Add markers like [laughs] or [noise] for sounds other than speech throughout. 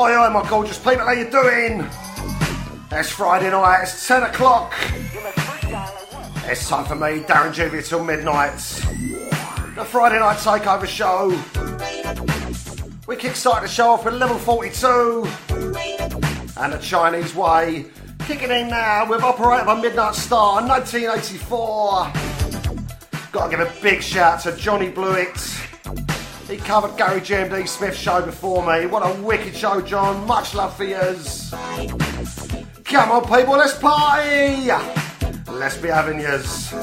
Oi, oi, my gorgeous people, how you doing? It's Friday night, it's 10 o'clock. It's time for me, Darren Juvia, till midnight. The Friday night takeover show. We kick-started the show off with level 42 and the Chinese way. Kicking in now with Operator by Midnight Star 1984. Gotta give a big shout to Johnny Blewett. He covered Gary GMD Smith's show before me. What a wicked show, John. Much love for yours. Come on, people, let's party! Let's be having yours.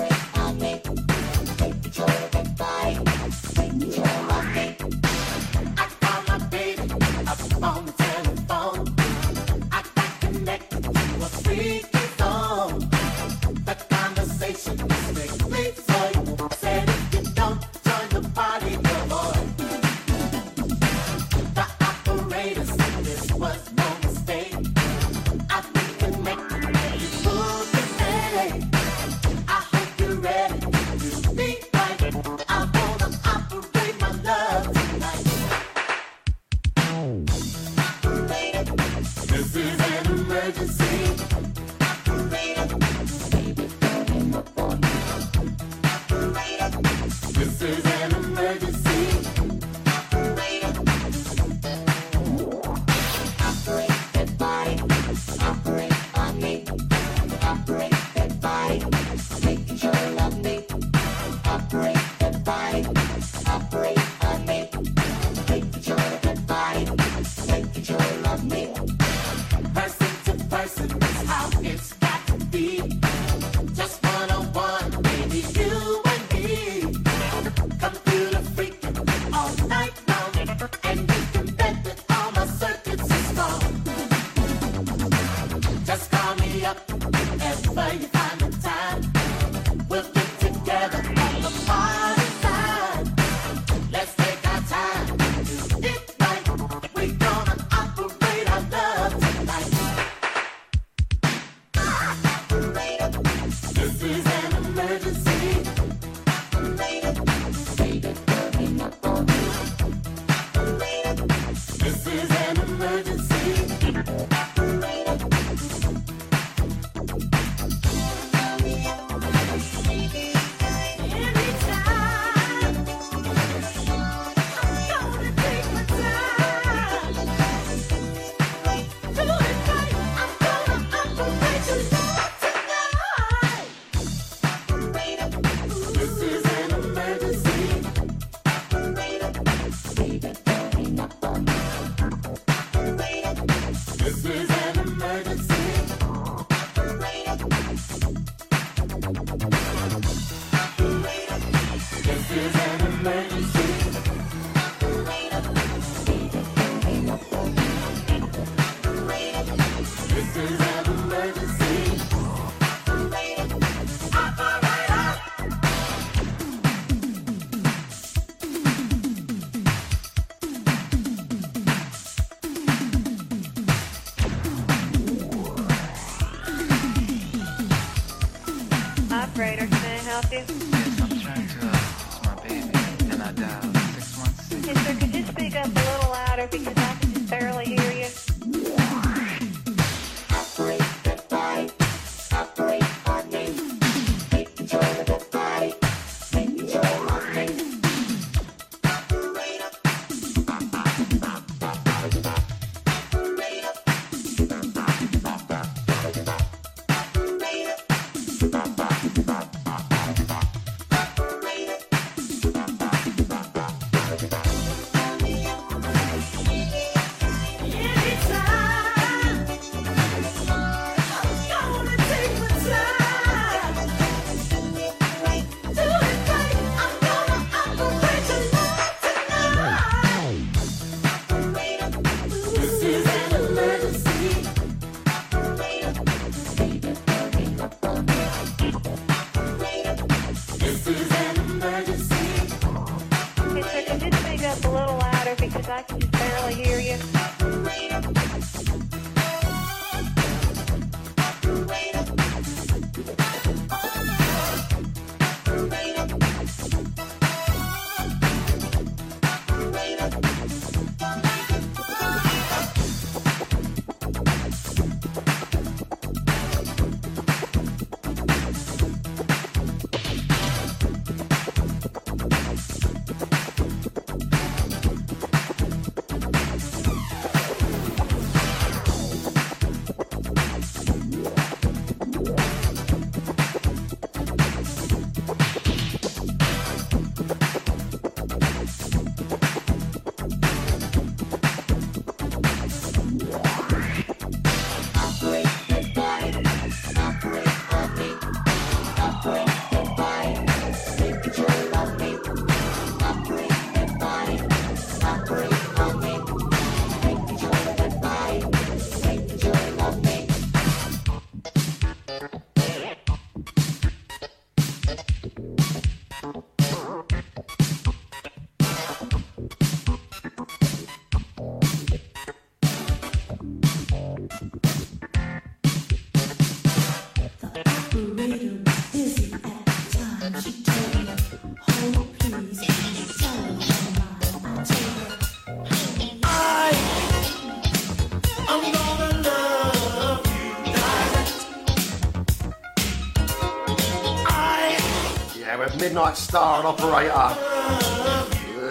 Midnight Star and Operator.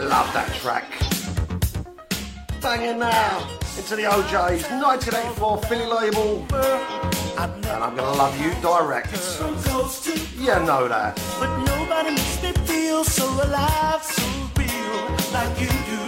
Love that track. Banging now into the O'Jays 1984 Philly label. And I'm gonna love you direct. Yeah, know that. But nobody makes me feel so alive, so real, like you do,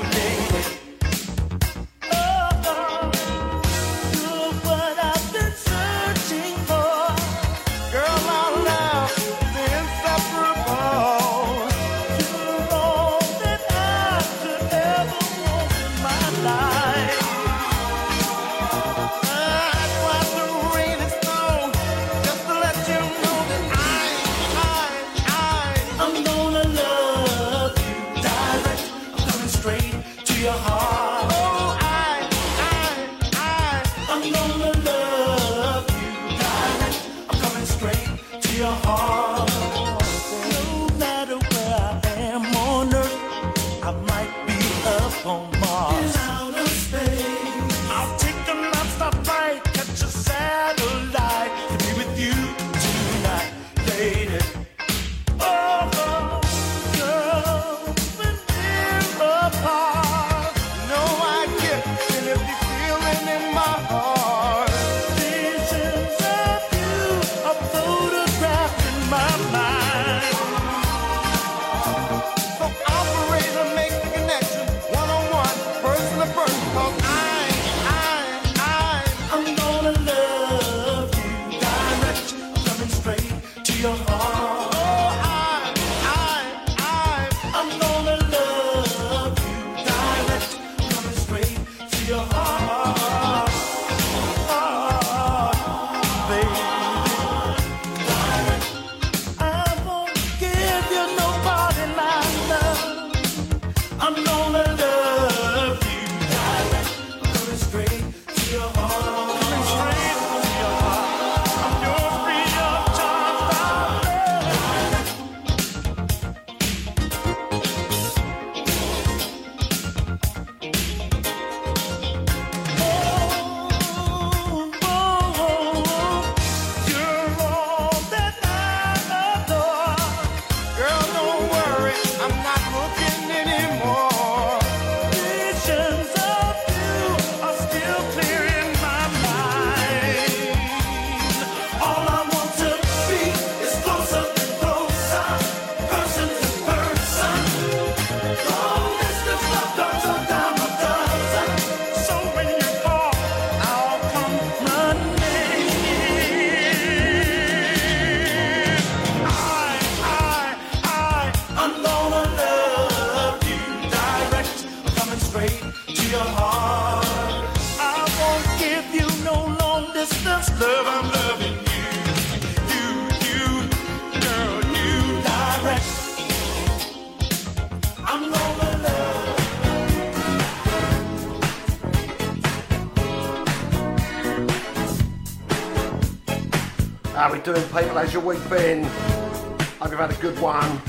doing, people? How's your week been? Hope you've had a good one.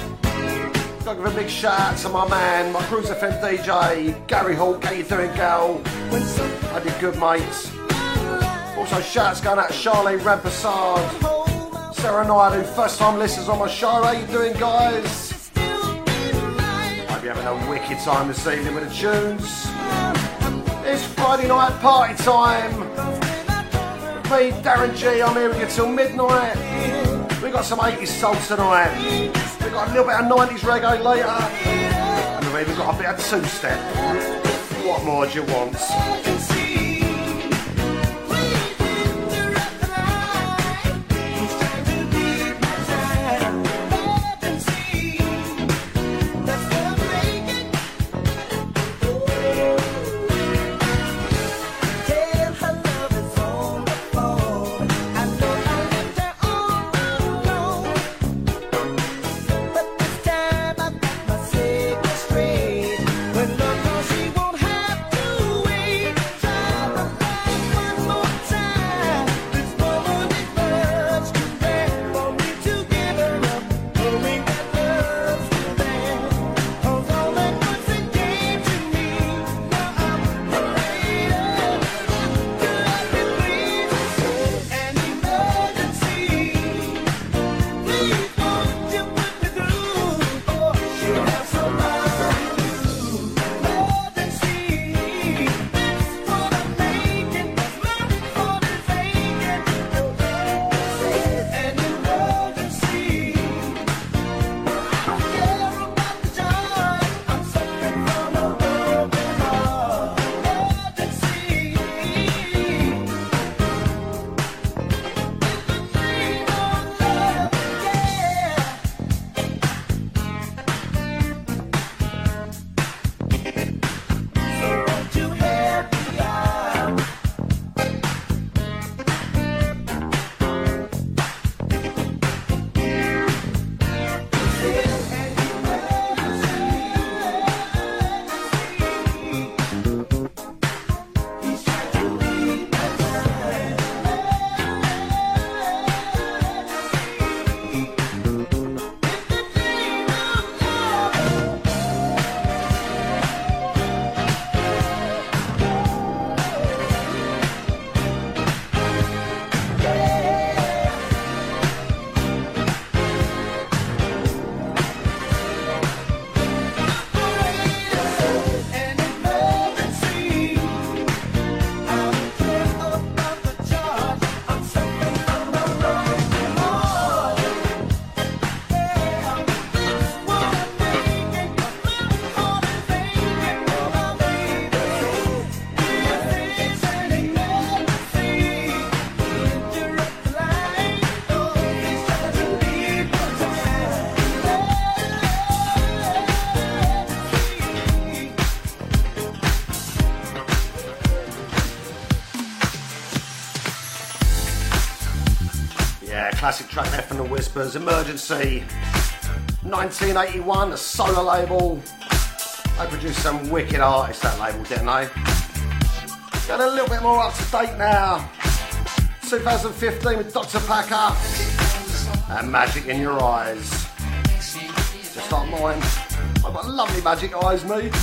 Gotta give a big shout out to my man, my Cruise FM DJ, Gary Hawk. How you doing, gal? I did good, mates. Also, shouts going out to Charlene Rampassard, Sarah Naidu, first time listeners on my show. How you doing, guys? Hope you're having a wicked time this evening with the tunes. It's Friday night party time Darren G. I'm here with you till midnight. We got some 80s soul tonight. We got a little bit of 90s reggae later. And we've even got a bit of two step. What more do you want? Track there from the Whispers, Emergency. 1981, a Solar label. They produced some wicked artists, that label, didn't they? Got a little bit more up to date now. 2015 with Dr. Packer and Magic in Your Eyes. Just like mine. I've got lovely magic eyes, mate.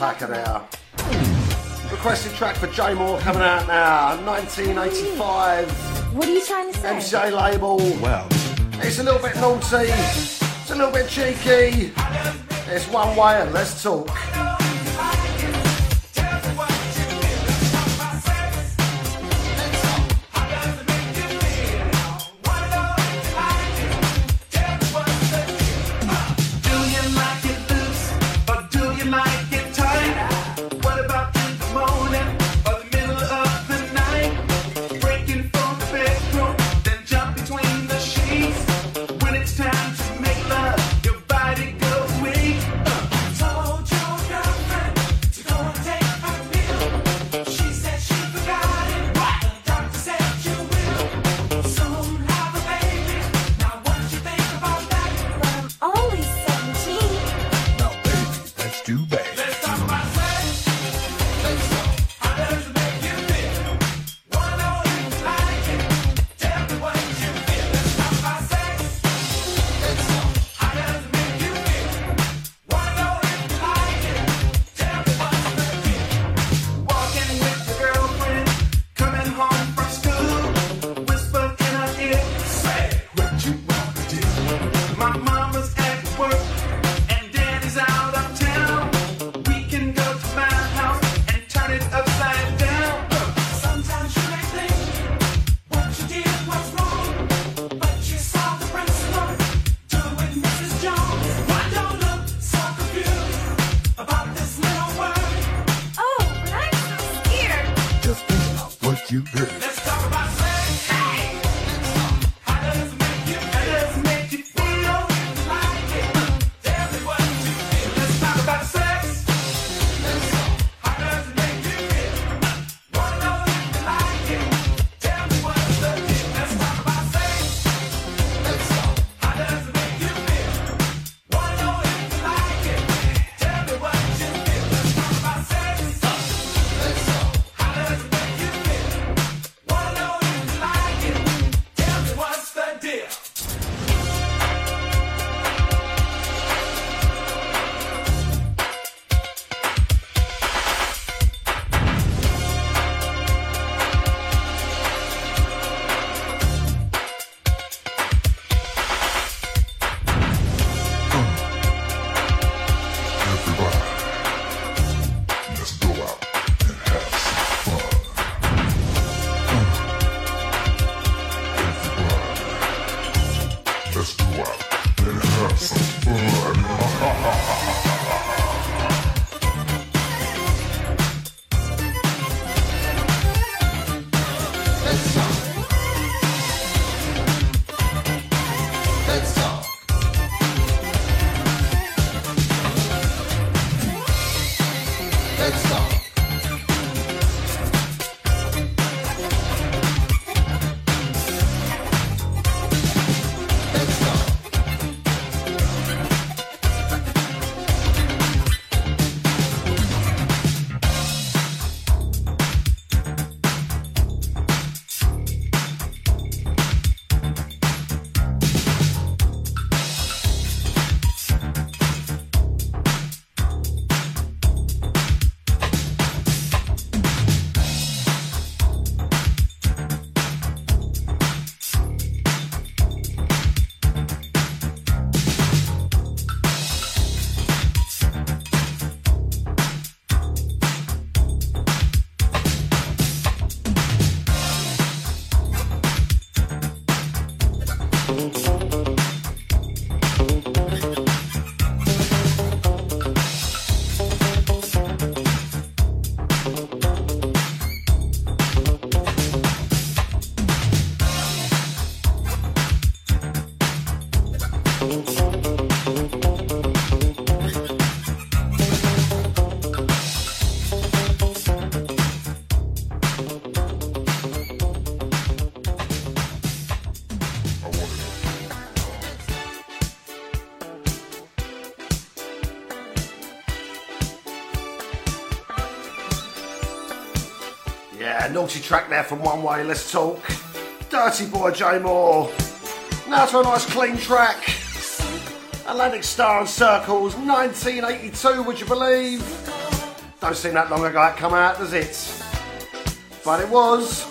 attack of. Requested track for Jay Moore coming out now, 1985. What are you trying to say? MJ label. Well, it's a little bit naughty. It's a little bit cheeky. It's one way and let's talk. track there from One Way, let's talk. Dirty Boy Jay Moore. Now to a nice clean track. Atlantic Starr and Circles, 1982, would you believe? Don't seem that long ago it come out, does it? But it was.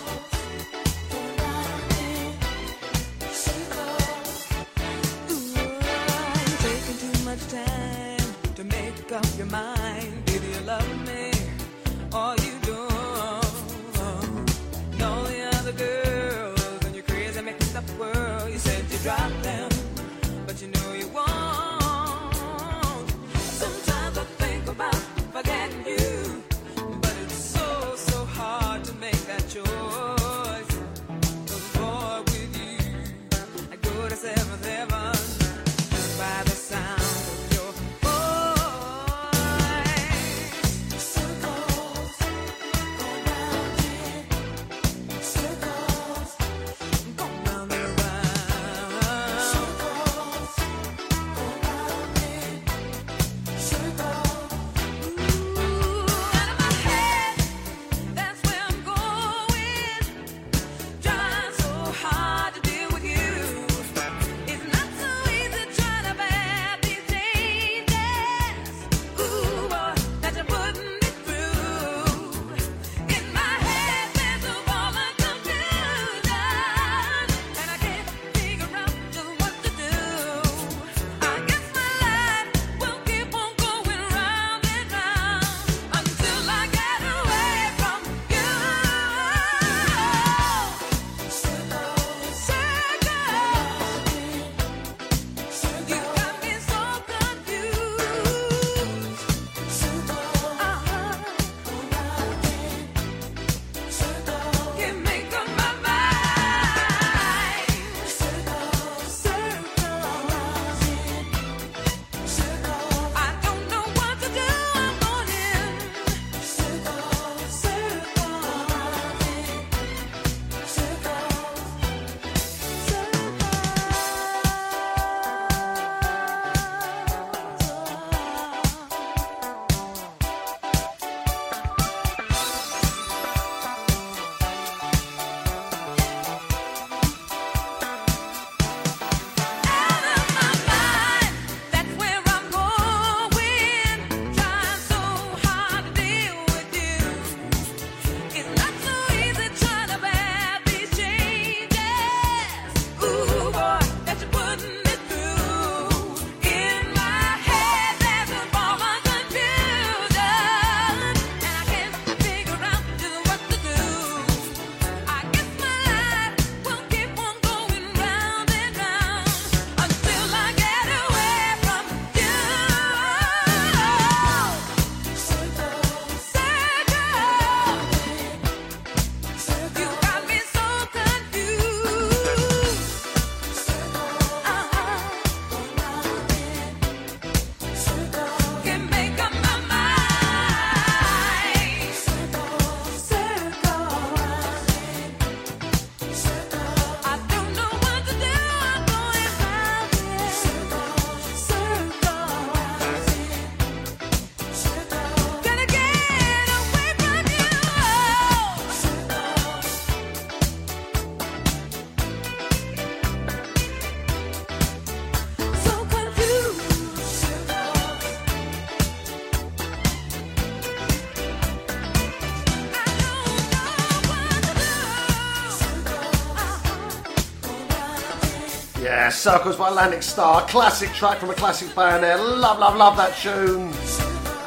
Circles by Atlantic Starr. Classic track from a classic band there. Love, love, love that tune.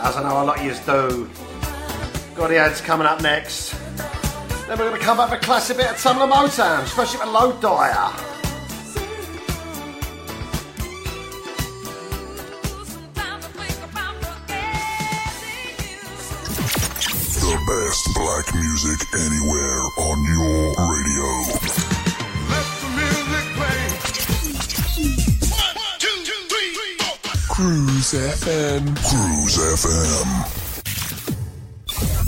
As I know a lot of yous do. Got the ads coming up next. Then we're going to come back with a classic bit of Tamla Motown, especially with Low Dyer. Best black music anywhere on your radio. Cruise FM. Cruise FM.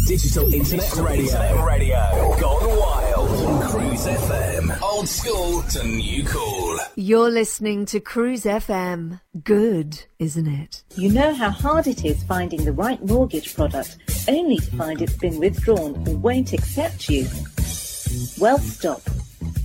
Digital Internet Radio. Radio. Gone wild on Cruise FM. Old school to new cool. You're listening to Cruise FM. Good, isn't it? You know how hard it is finding the right mortgage product only to find it's been withdrawn or won't accept you? Well, stop.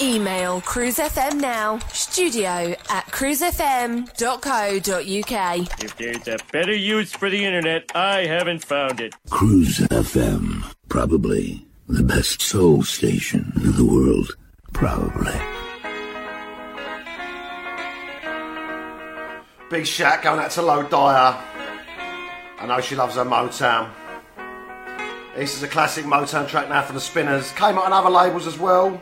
Email cruisefm now, studio at cruisefm.co.uk. If there's a better use for the internet, I haven't found it. Cruise FM. Probably the best soul station in the world. Probably. Big shout going out to Low Dyer. I know she loves her Motown. This is a classic Motown track now for the Spinners. Came out on other labels as well.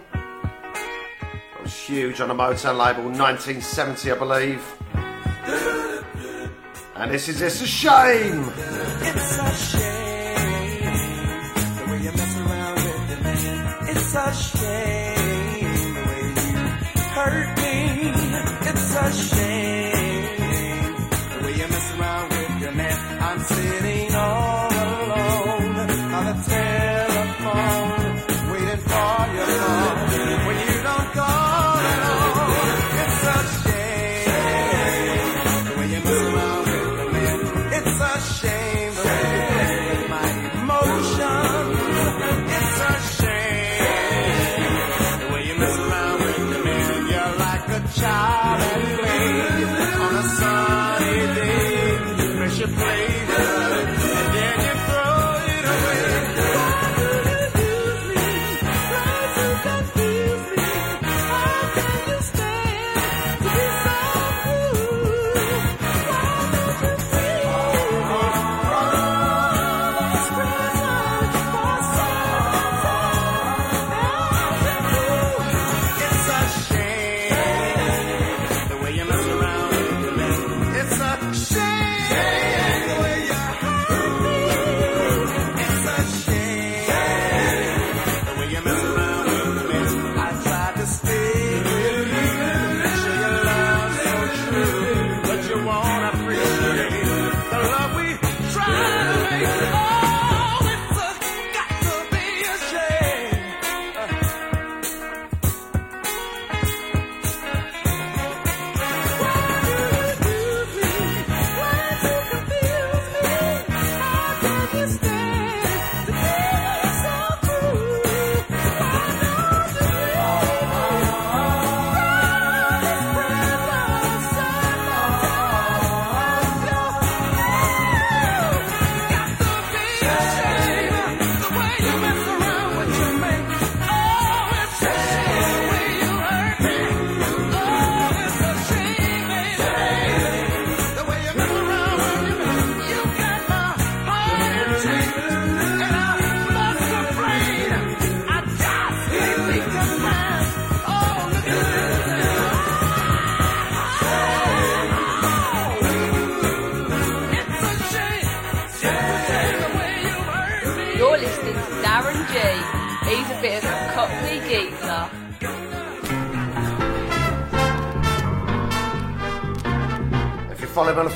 Was huge on a Motown label, 1970, I believe. And this is It's a Shame. It's a shame the way you mess around with the man. It's a shame the way you hurt me. It's a shame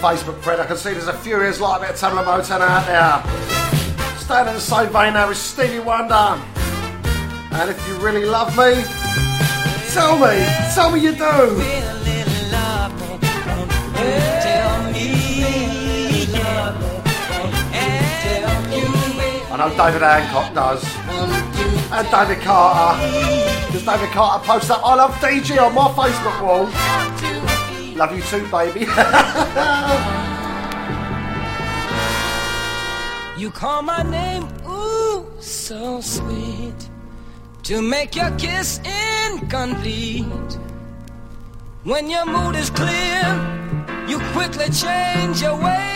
Facebook thread, I can see there's a furious lot of Tamla Motown out there. Staying in the same vein now with Stevie Wonder. And if you really love me, tell me, tell me you do. I know David Hancock does. And David Carter. Because David Carter posts up, I love DG on my Facebook wall. Love you too, baby. [laughs] You call my name, ooh, so sweet. To make your kiss incomplete. When your mood is clear, you quickly change your ways.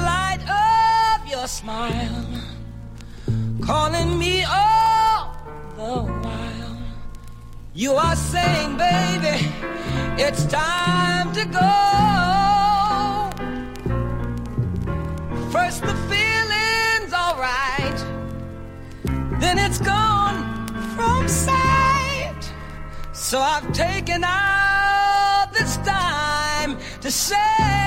smile, calling me all the while. You are saying, baby, it's time to go. First, the feeling's alright, then it's gone from sight. So I've taken out this time to say.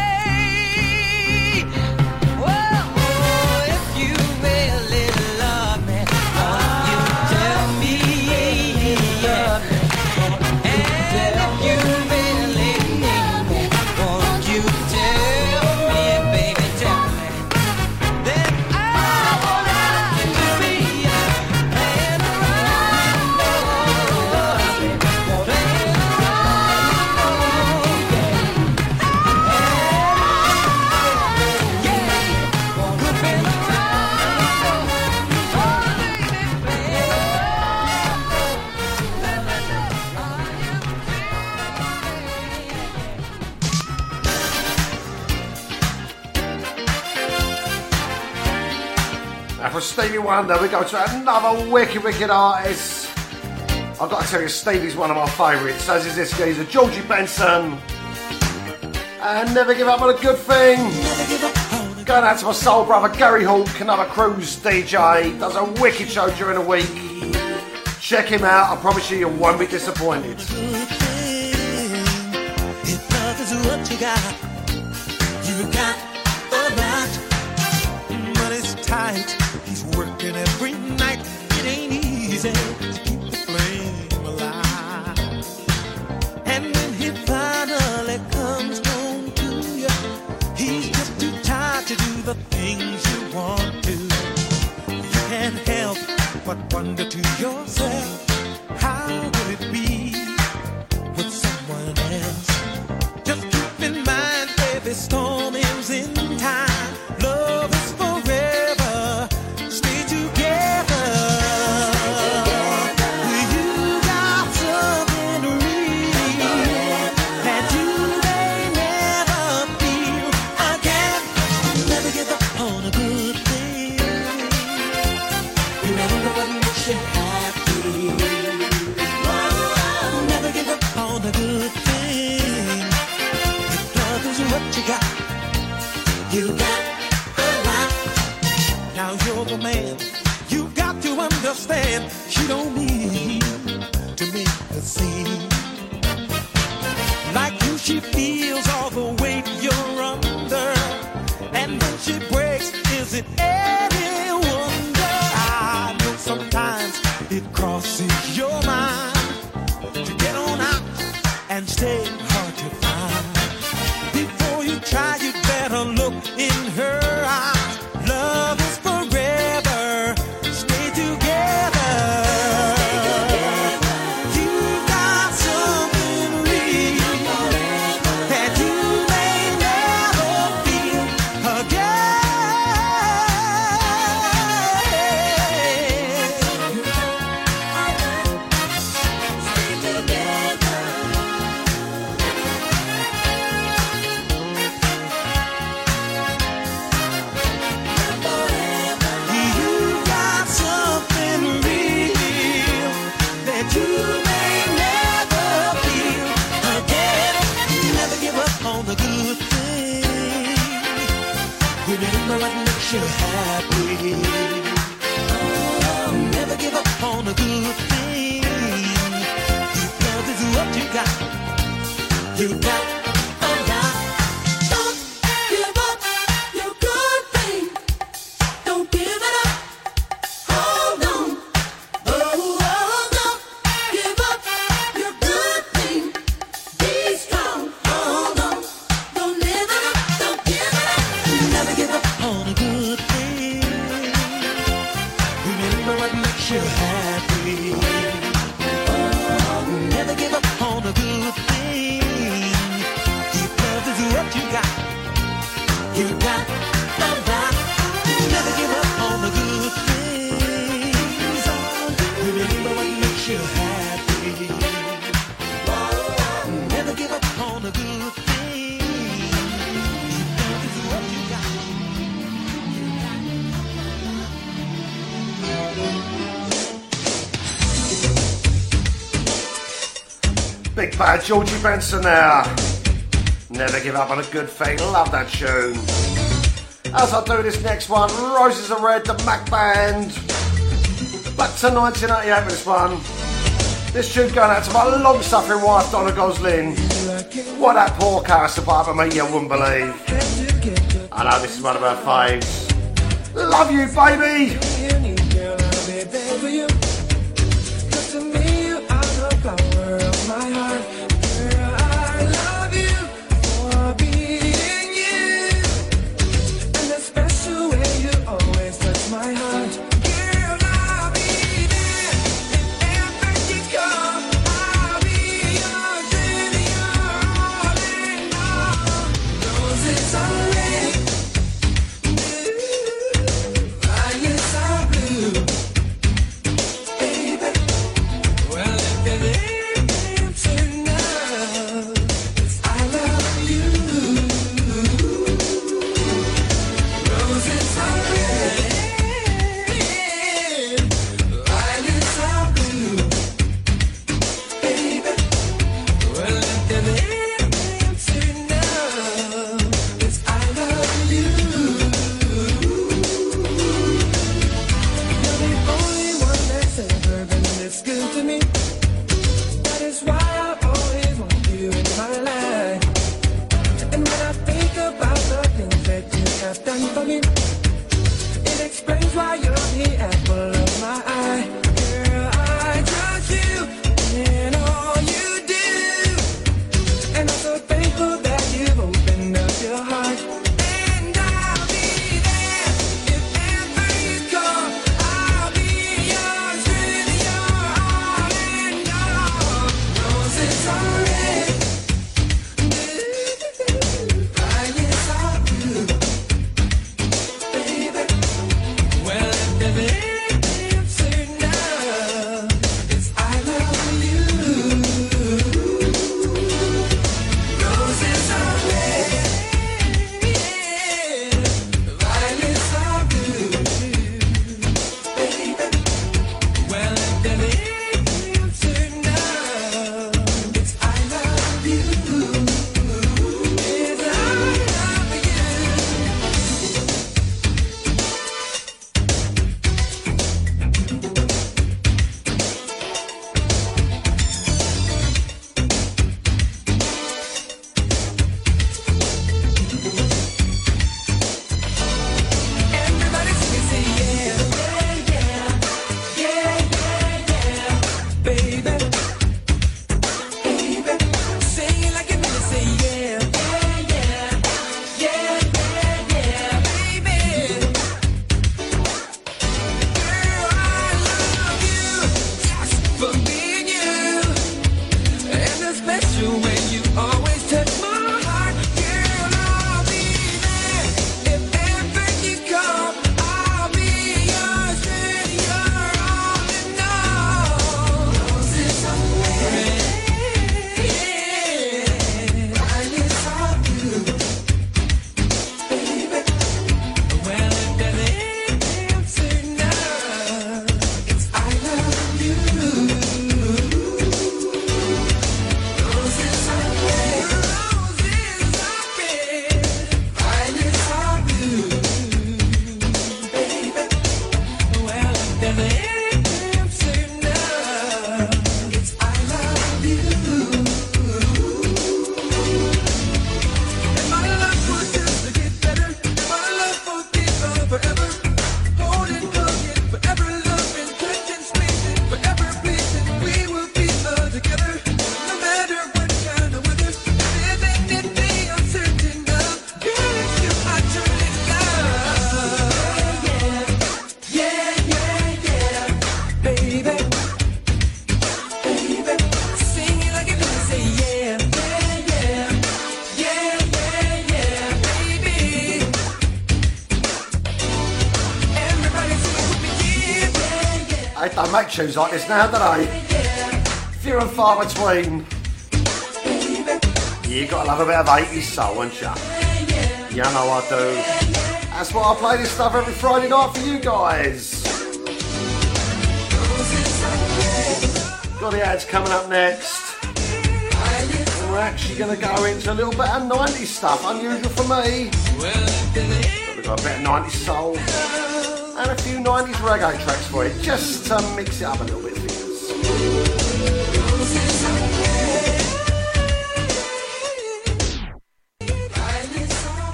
Stevie Wonder. We go to another wicked, wicked artist. I've got to tell you, Stevie's one of my favourites, as is this geezer, Georgie Benson. And never give up on a good thing. Going out to my soul brother, Gary Hawk, another cruise DJ. Does a wicked show during the week. Check him out, I promise you, you won't be disappointed. tight working every night. It ain't easy to keep the flame alive. And when he finally comes home to you, he's just too tired to do the things you want to. You can't help but wonder to yourself how. Georgie Benson there. Never give up on a good thing. Love that tune. As I do this next one, Roses are Red, the Mac Band. Back to 1988 with this one. This tune going out to my long suffering wife, Donna Gosling. What that poor character part of me, you wouldn't believe. I know this is one of her faves. Love you, baby. Tunes like this now, do they? Few and far between. You gotta love a bit of 80s soul, ain't ya? You know I do. That's why I play this stuff every Friday night for you guys. Got the ads coming up next. And we're actually going to go into a little bit of 90s stuff, unusual for me. But we've got a bit of 90s soul 90s reggae tracks for you, just to mix it up a little bit.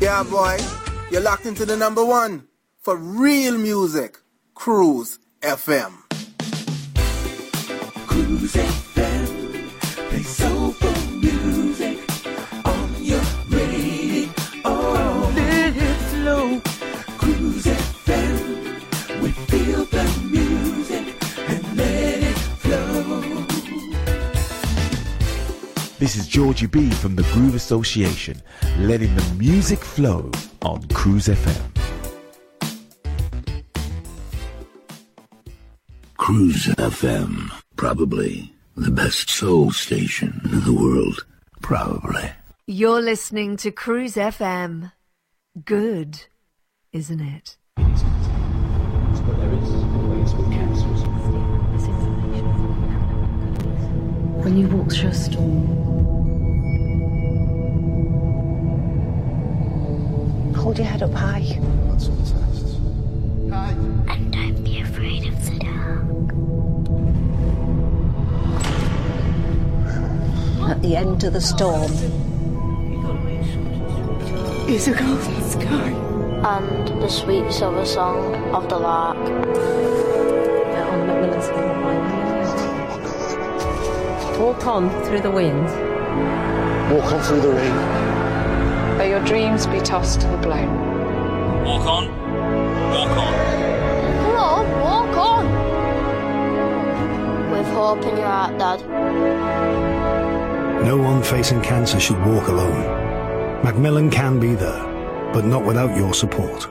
Yeah, boy, you're locked into the number one for real music. Cruise FM. Cruise FM, Georgie B from the Groove Association, letting the music flow on Cruise FM. Cruise FM. Probably the best soul station in the world. Probably. You're listening to Cruise FM. Good, isn't it? When you walk through a storm, hold your head up high. And don't be afraid of the dark. At the end of the storm, Is a golden sky. and the sweet silver song of the lark. Walk on through the wind. Walk on through the rain. May your dreams be tossed and blown. Walk on. Walk on. Come on, walk on! With hope in your heart, Dad. No one facing cancer should walk alone. Macmillan can be there, but not without your support.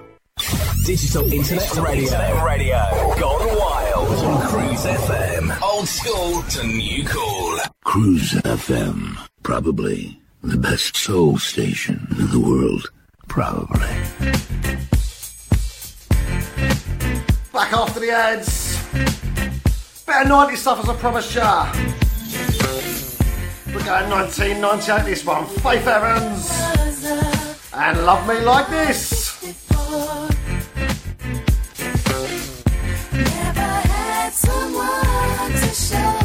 Digital Internet Radio. Internet Radio. Gone wild on Cruise FM. Old school to new cool. Cruise FM. Probably the best soul station in the world. Probably. Back after the ads. Better 90 stuff as I promised ya. We're going 1998 this one. Faith Evans. And Love Me Like This. Never had someone to show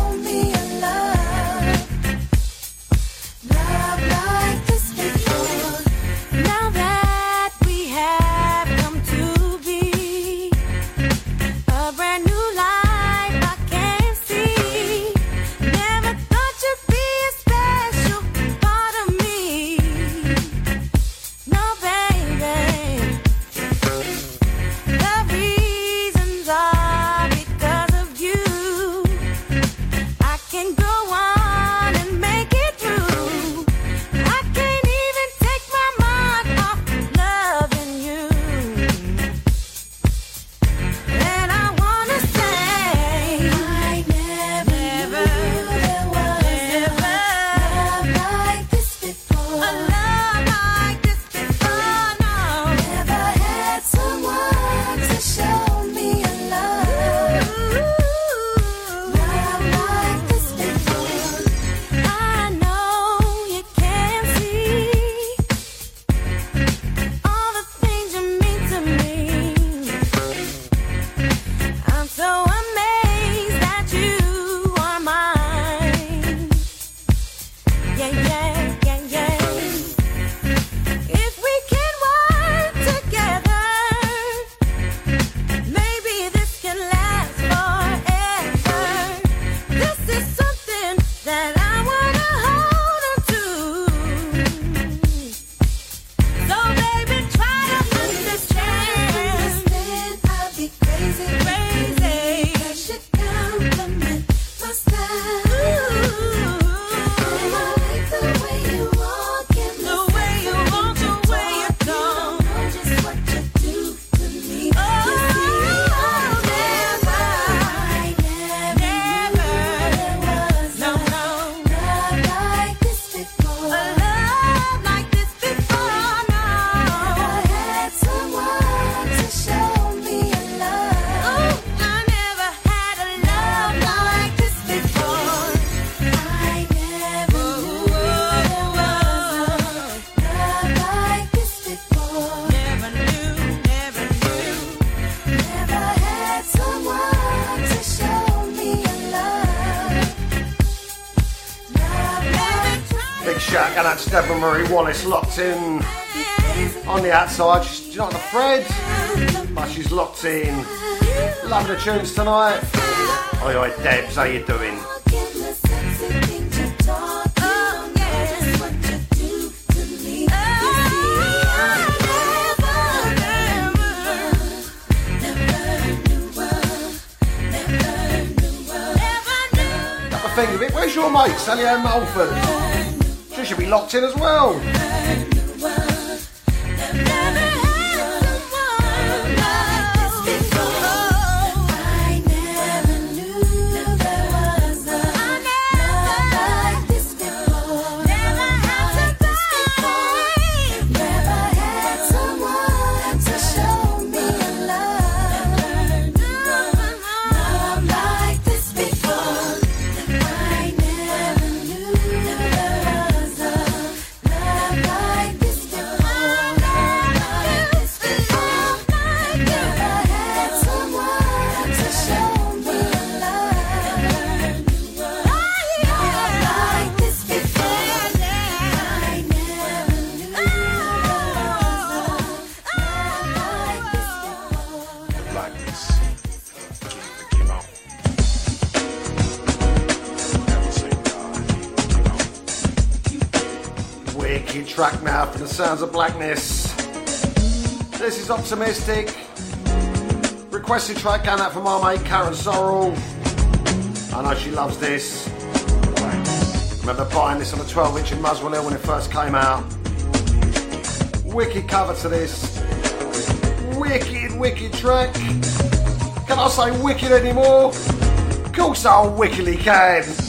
and that's Deborah Marie Wallace locked in on the outside. She's not on the thread, but she's locked in. Loving the tunes tonight. Oi, oi, Debs, how you doing? Thing of it. Where's your mate, Sally Ann Mulford? Should be locked in as well. Is Optimistic. Requested track going out from our mate Karen Sorrell. I know she loves this. Remember buying this on a 12 inch in Muswell Hill when it first came out. Wicked cover to this. Wicked, wicked track. Can I say wicked anymore? Of course I wickedly can.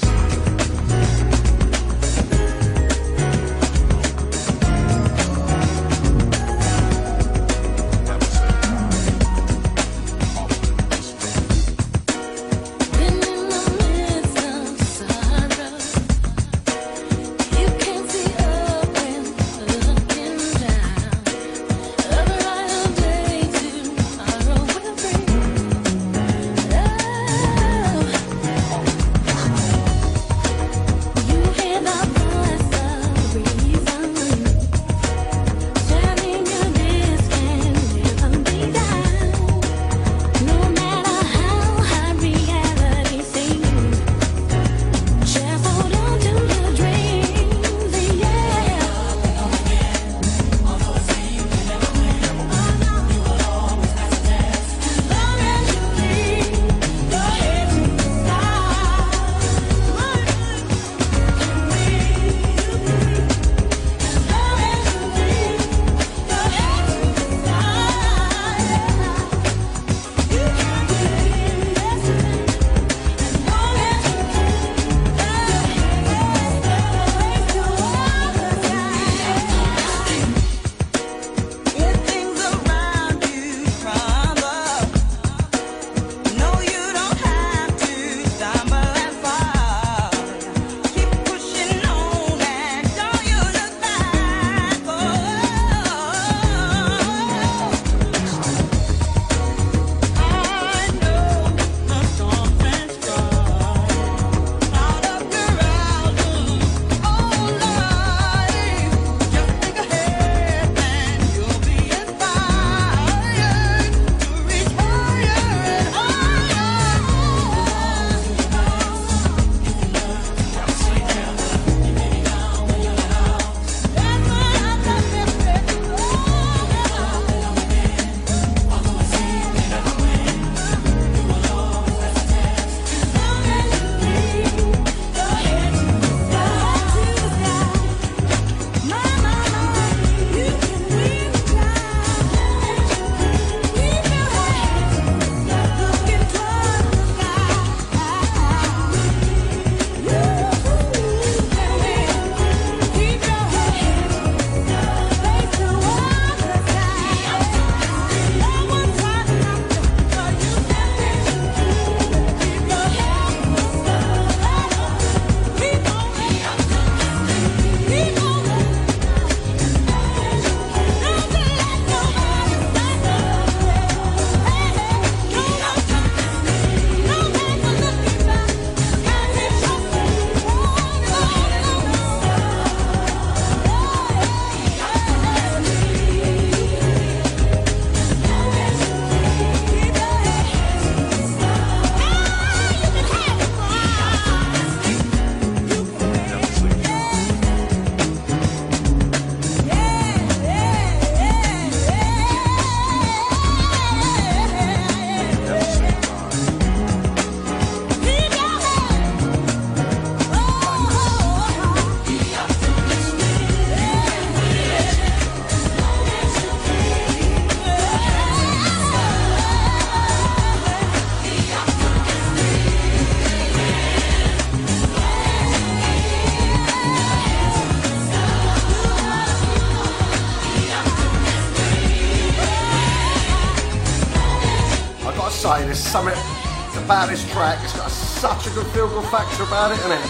Feel good factor about it, innit?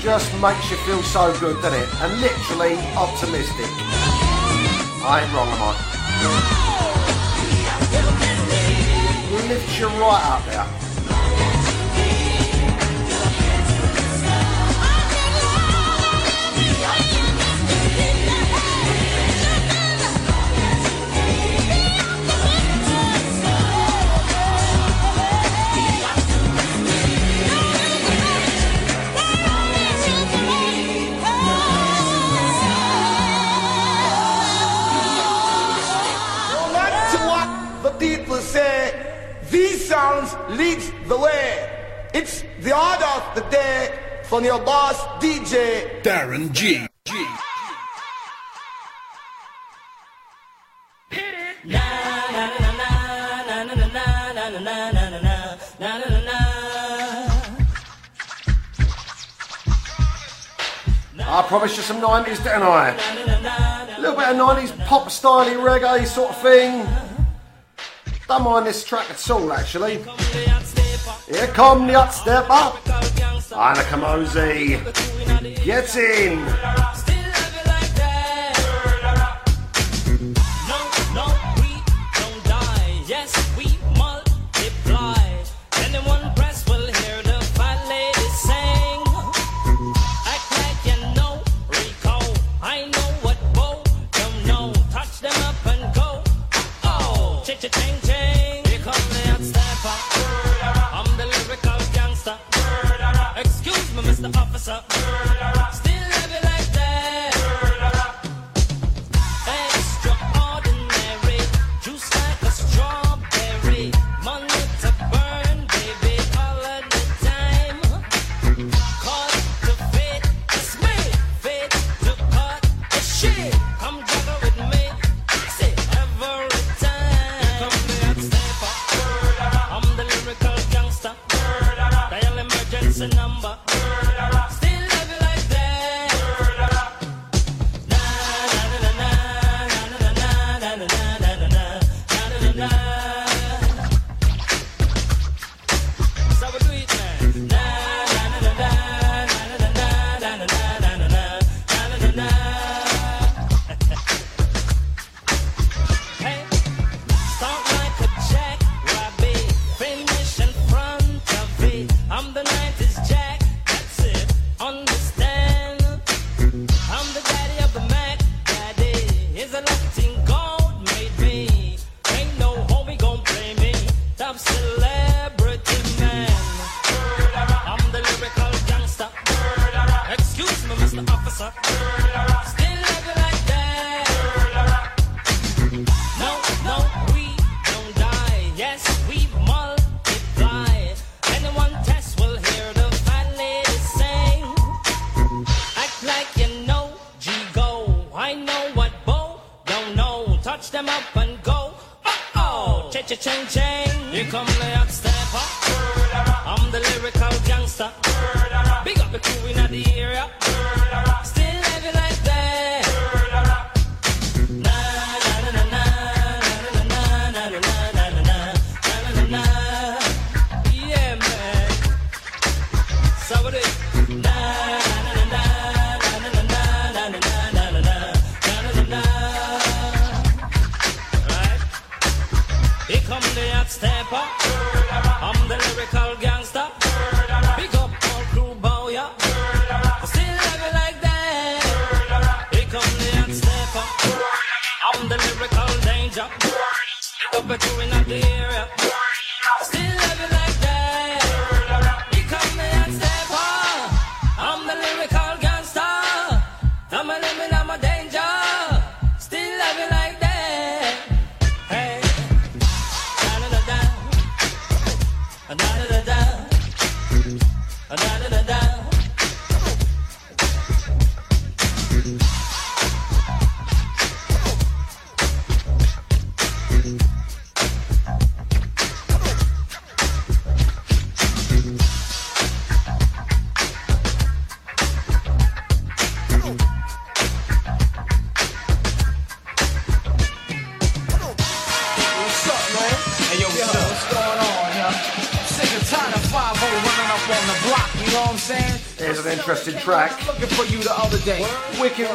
Just makes you feel so good, doesn't it? And literally optimistic. I ain't wrong, am I? Lifts you right up there. the day from your boss DJ Darren G. G. I promised you some 90s, didn't I? A little bit of 90s pop style reggae sort of thing. Don't mind this track at all, actually. Here come the hot stepper. Ini Kamoze gets in.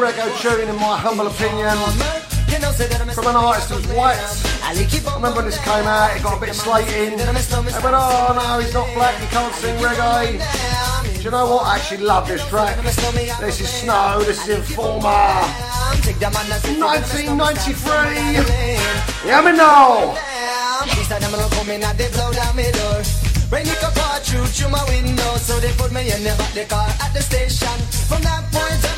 Reggae tune, in my humble opinion. From an artist who's white. I remember when this came out, it got a bit slating. They went, oh no, he's not black, he can't sing reggae. Do you know what? I actually love this track. This is Snow, this is Informer. 1993. Yeah, me know. Rain it through through my window, so they put me in the back the car at the station. From that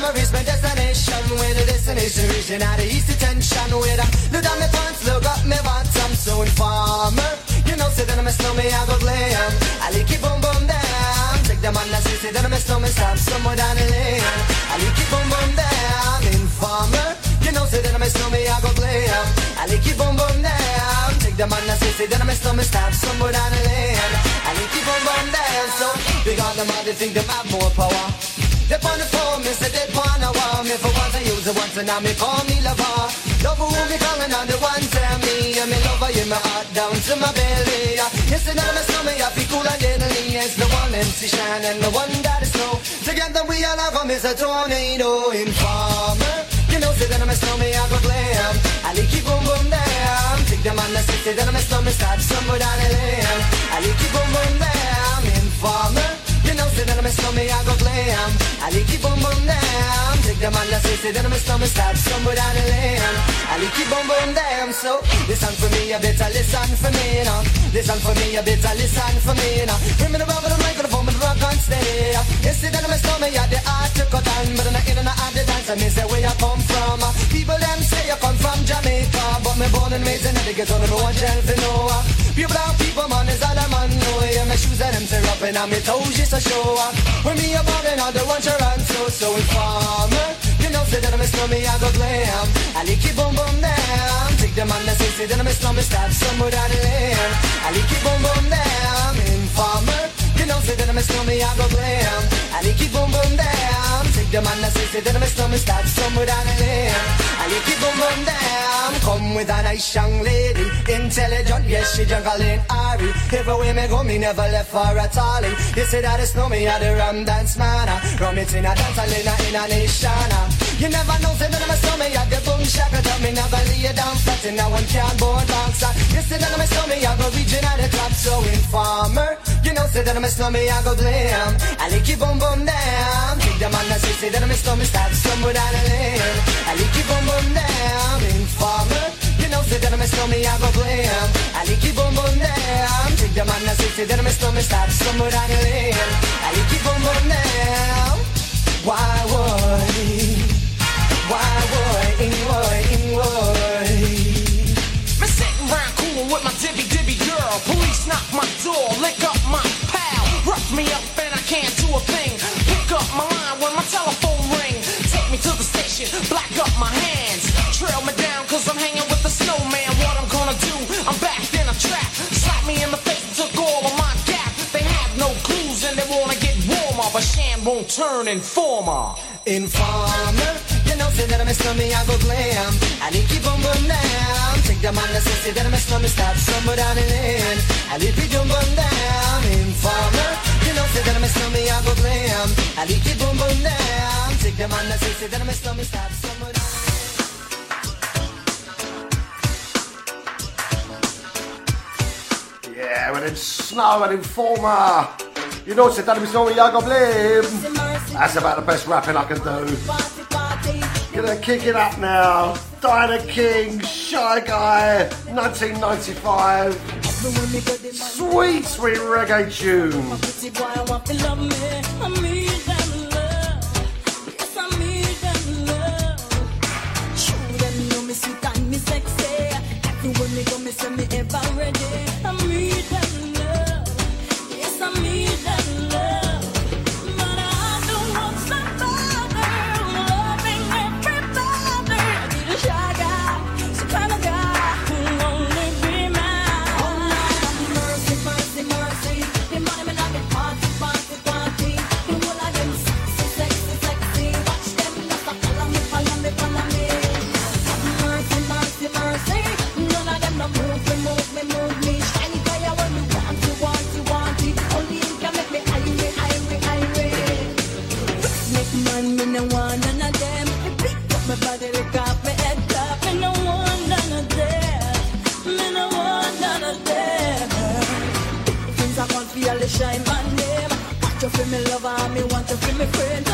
on, I reached my destination. Where the destination region had the east detention. Where I look down my pants, look up my bottom, so informer. You know, say that I'm a snowman, I go glam. I like it boom boom down. Take the man that say, say that I'm a snowman, stop somewhere down the lane. I like it boom boom down. Informer. You know, say that I'm a snowman, I go glam. I like it boom boom down. Take the man that say, say that I'm a snowman, stop somewhere down the lane. I like it boom boom down. So, because them all they think they have more power. They the phone, me say they wanna want me for once I use it once and now me call me lover. Love who be calling on the one tell me and me lover in my heart down to my belly. Yes, and I'm a snowman, I feel cool and deadly. It's the one MC Shan and the one that is snow. Together we all have a Mr. Tornado Informer. You know, say that I'm a snowman, I go glam. I like it boom boom down. Take them on the city, that I'm a snowman, start somewhere down the lane. I like it boom boom down. Informer. You know, say that I'm a snowman, I go glam. I it boom boom down. Take the city, say that I'm a snowman, start somewhere down the lane. I like it boom boom down. So listen for me, you better listen for me now. Listen for me, you better listen for me now. Bring me the rubber, the microphone, the rock on stay. You see that I'm a snowman, yeah, the art to cut on, but I'm not in and out the dance. I mean, say where you come from. People them say you come from Jamaica, but me born and raised in the ghetto, no one tell for no. Pure brown people, man, is all I'm on. know. Yeah, my shoes and them tear up and my toes just a show. When me a ballin', all the ones you run so so informer. Know, say that I'm a snowman, I go glam. I lick it boom boom down. Take the say, say that I'm a snowman, start somewhere down the lane. I lick it boom boom down. Informer. You know, I'm a snowman, I go glam. I lick it boom boom down. Take the say, say that I'm a snowman, start somewhere down the lane. I lick it boom boom down. Come with a nice young lady, intelligent, yes she juggling Ari. Everywhere me go, me never left for a tally. You say that it's no me, I the rum dance man. Rum it in a dance, I in a nation. You never know, say that I'm a snowman, I the boom shaka. Tell me never lay down flat in a one cardboard box. You say that I'm a snowman, I go region at the club, so informer. You know, say that I'm a snowman, I go glam. I lick it boom boom down. Take the man that say, say that I'm a snowman, start somewhere down the lane. I lick it boom boom down. Informer. You know, say that I'm a snowman, I go glam. I lick it boom boom down. Take the man that say, say that I'm a snowman, start somewhere down the lane. I lick it boom boom down. Why would? Why would? Why? Why? Me sitting round cool with my dibby dibby girl. Police knock my door, lick up my pal. Rough me up and I can't do a thing. Pick up my line when my telephone ring. Take me to the station, black up my hands. Trail me down cause I'm hanging with the snowman. What I'm gonna do, I'm back in a trap. Slap me in the face took all of my gap. They have no clues and they wanna get warmer. But Shan won't turn informer. Informer, say that I'm a snowman, I go glam. I lick it boom boom down. Take the man that say, say that I'm a snowman, start somewhere down the lane. I lick it boom boom down. Informer, you know, say that I'm a snowman, I go glam. I lick it boom boom down. Take the man that say, say that I'm a snowman, start somewhere down Yeah, when it's snow and informer. You know, said that was no Yago Blim. That's about the best rapping I can do. Gonna kick it up now. Diana King, Shy Guy, 1995. Sweet, sweet reggae tune. sexy. Go, me ever ready. I'm reading. Friend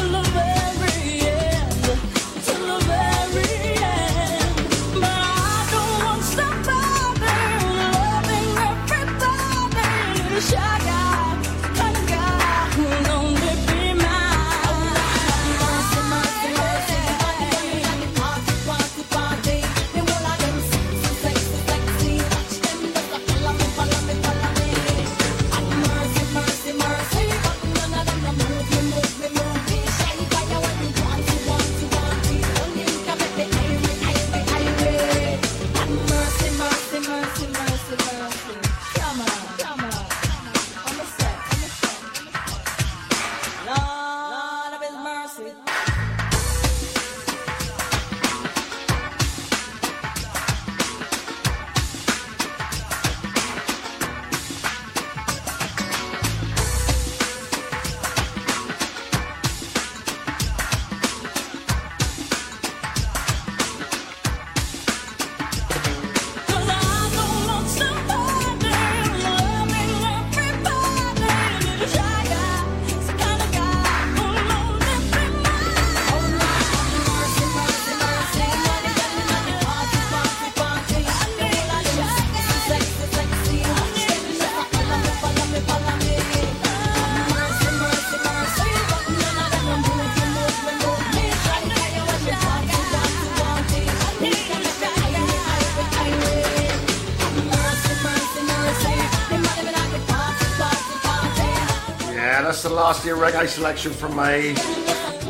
Year reggae selection from me.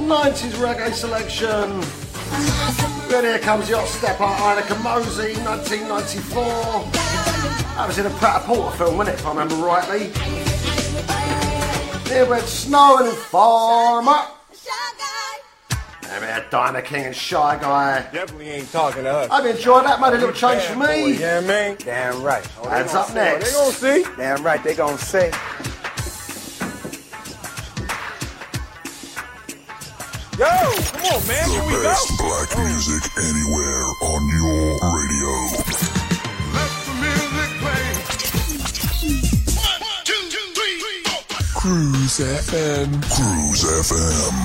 90s reggae selection. Then here comes the hot stepper, Ini Kamoze, 1994. That was in a Prêt-à-Porter film, wasn't it, if I remember rightly? Here went Snow and Farmer. And we had Diana King and Shy Guy. Definitely ain't talking to us. I've enjoyed that, made a little change for Boy, me. yeah, man. Damn right. Oh, gonna up see. next. They gonna see. Damn right. They gonna say. Music anywhere on your radio. Let the music play. One, two, three, four. Cruise FM. Cruise FM.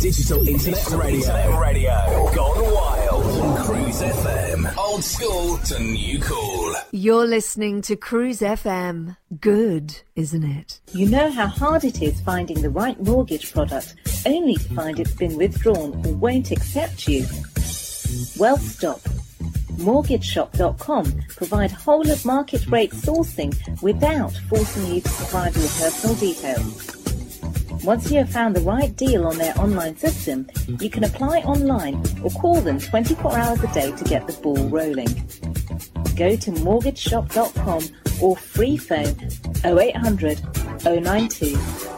Digital Internet Radio. Internet radio. Gone wild on Cruise FM. Old school to new cool. You're listening to Cruise FM. Good, isn't it? You know how hard it is finding the right mortgage product only to find it's been withdrawn or won't accept you? Well, stop. MortgageShop.com provide whole of market rate sourcing without forcing you to provide your personal details. Once you have found the right deal on their online system, you can apply online or call them 24 hours a day to get the ball rolling. Go to mortgageshop.com or free phone 0800 092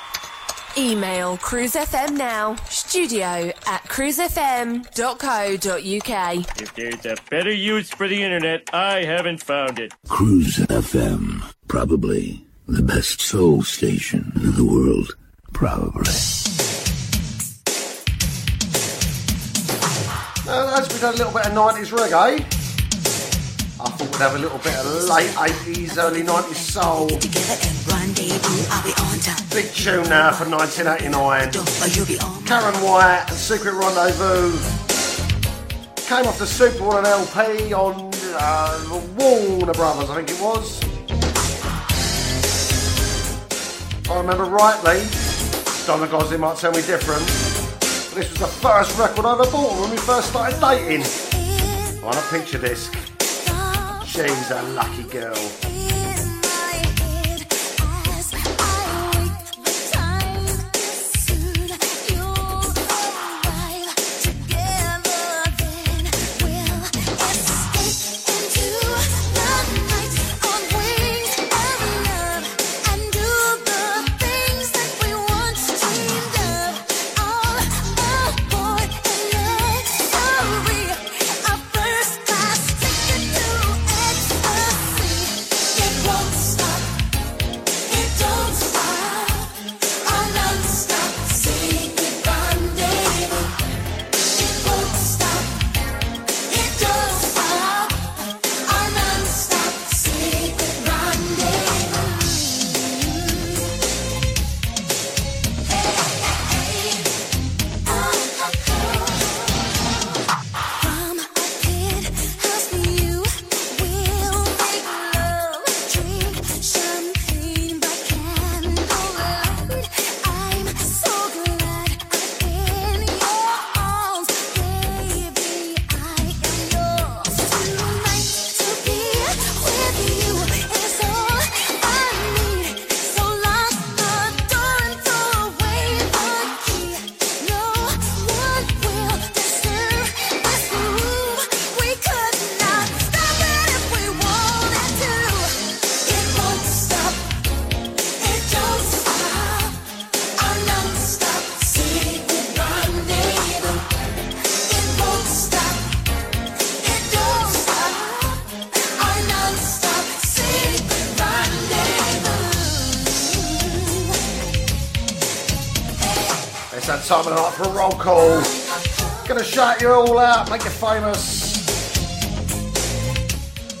Email cruisefm now, studio at cruisefm.co.uk. If there's a better use for the internet, I haven't found it. Cruise FM. Probably the best soul station in the world. Probably. Uh, as we've done a little bit of 90s reggae, I thought we'd have a little bit of late 80s, early 90s soul. Big tune now for 1989. Karyn White and Secret Rendezvous. Came off the Super One LP on uh, Warner Brothers, I think it was. If I remember rightly, Donna Gosling might tell me different. But this was the first record I ever bought when we first started dating. On a picture disc. She's a lucky girl. Call. Gonna shout you all out, make you famous.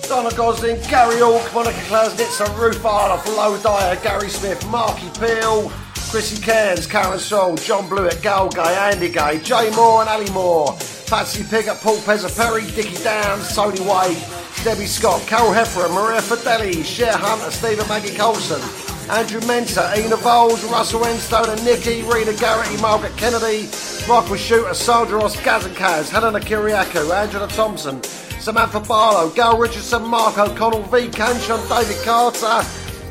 Donna Gosling, Gary Hawk, Monica Klasnitz, Ruth Arnoff, Low Dyer, Gary Smith, Marky Peel, Chrissy Cairns, Karen Soul, John Blewett, Gal Gay, Andy Gay, Jay Moore and Ali Moore, Patsy Piggott, Paul Pezza Perry, Dickie Downs, Tony Wade, Debbie Scott, Carol Heffer, Maria Fideli, Cher Hunter, Stephen Maggie Colson, Andrew Mentor, Ina Voles, Russell Enstone and Nikki, Rena Garrity, Margaret Kennedy, Michael Shooter, Sandra Ross, Gaz and Kaz, Helena Kiriakou, Angela Thompson, Samantha Barlow, Gail Richardson, Mark O'Connell, V. Canchon, David Carter,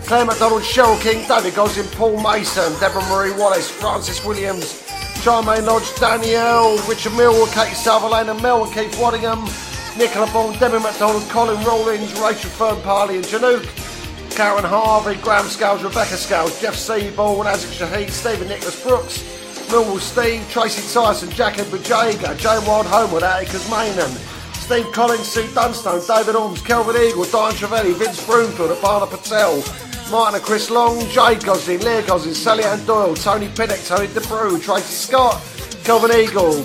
Claire McDonald, Cheryl King, David Gosling, Paul Mason, Deborah Marie Wallace, Francis Williams, Charmaine Lodge, Danielle, Richard Millwall, Katie Sutherland and Mel and Keith Waddingham, Nicola Bond, Debbie McDonald, Colin Rawlins, Rachel Fern Parley and Janook, Karen Harvey, Graham Scales, Rebecca Scales, Jeff Seaborn, Isaac Shahid, Stephen Nicholas Brooks, Millwall Steve, Tracy Tyson, Jack Edward Jager, Jane Wild Homewood, Atticus Maynham, Steve Collins, Sue Dunstone, David Orms, Kelvin Eagle, Diane Trevelli, Vince Broomfield, Aparna Patel, Martin and Chris Long, Jay Gosling, Leah Gosling, Sally Ann Doyle, Tony Pinnock, Tony DeBrew, Tracy Scott, Kelvin Eagle,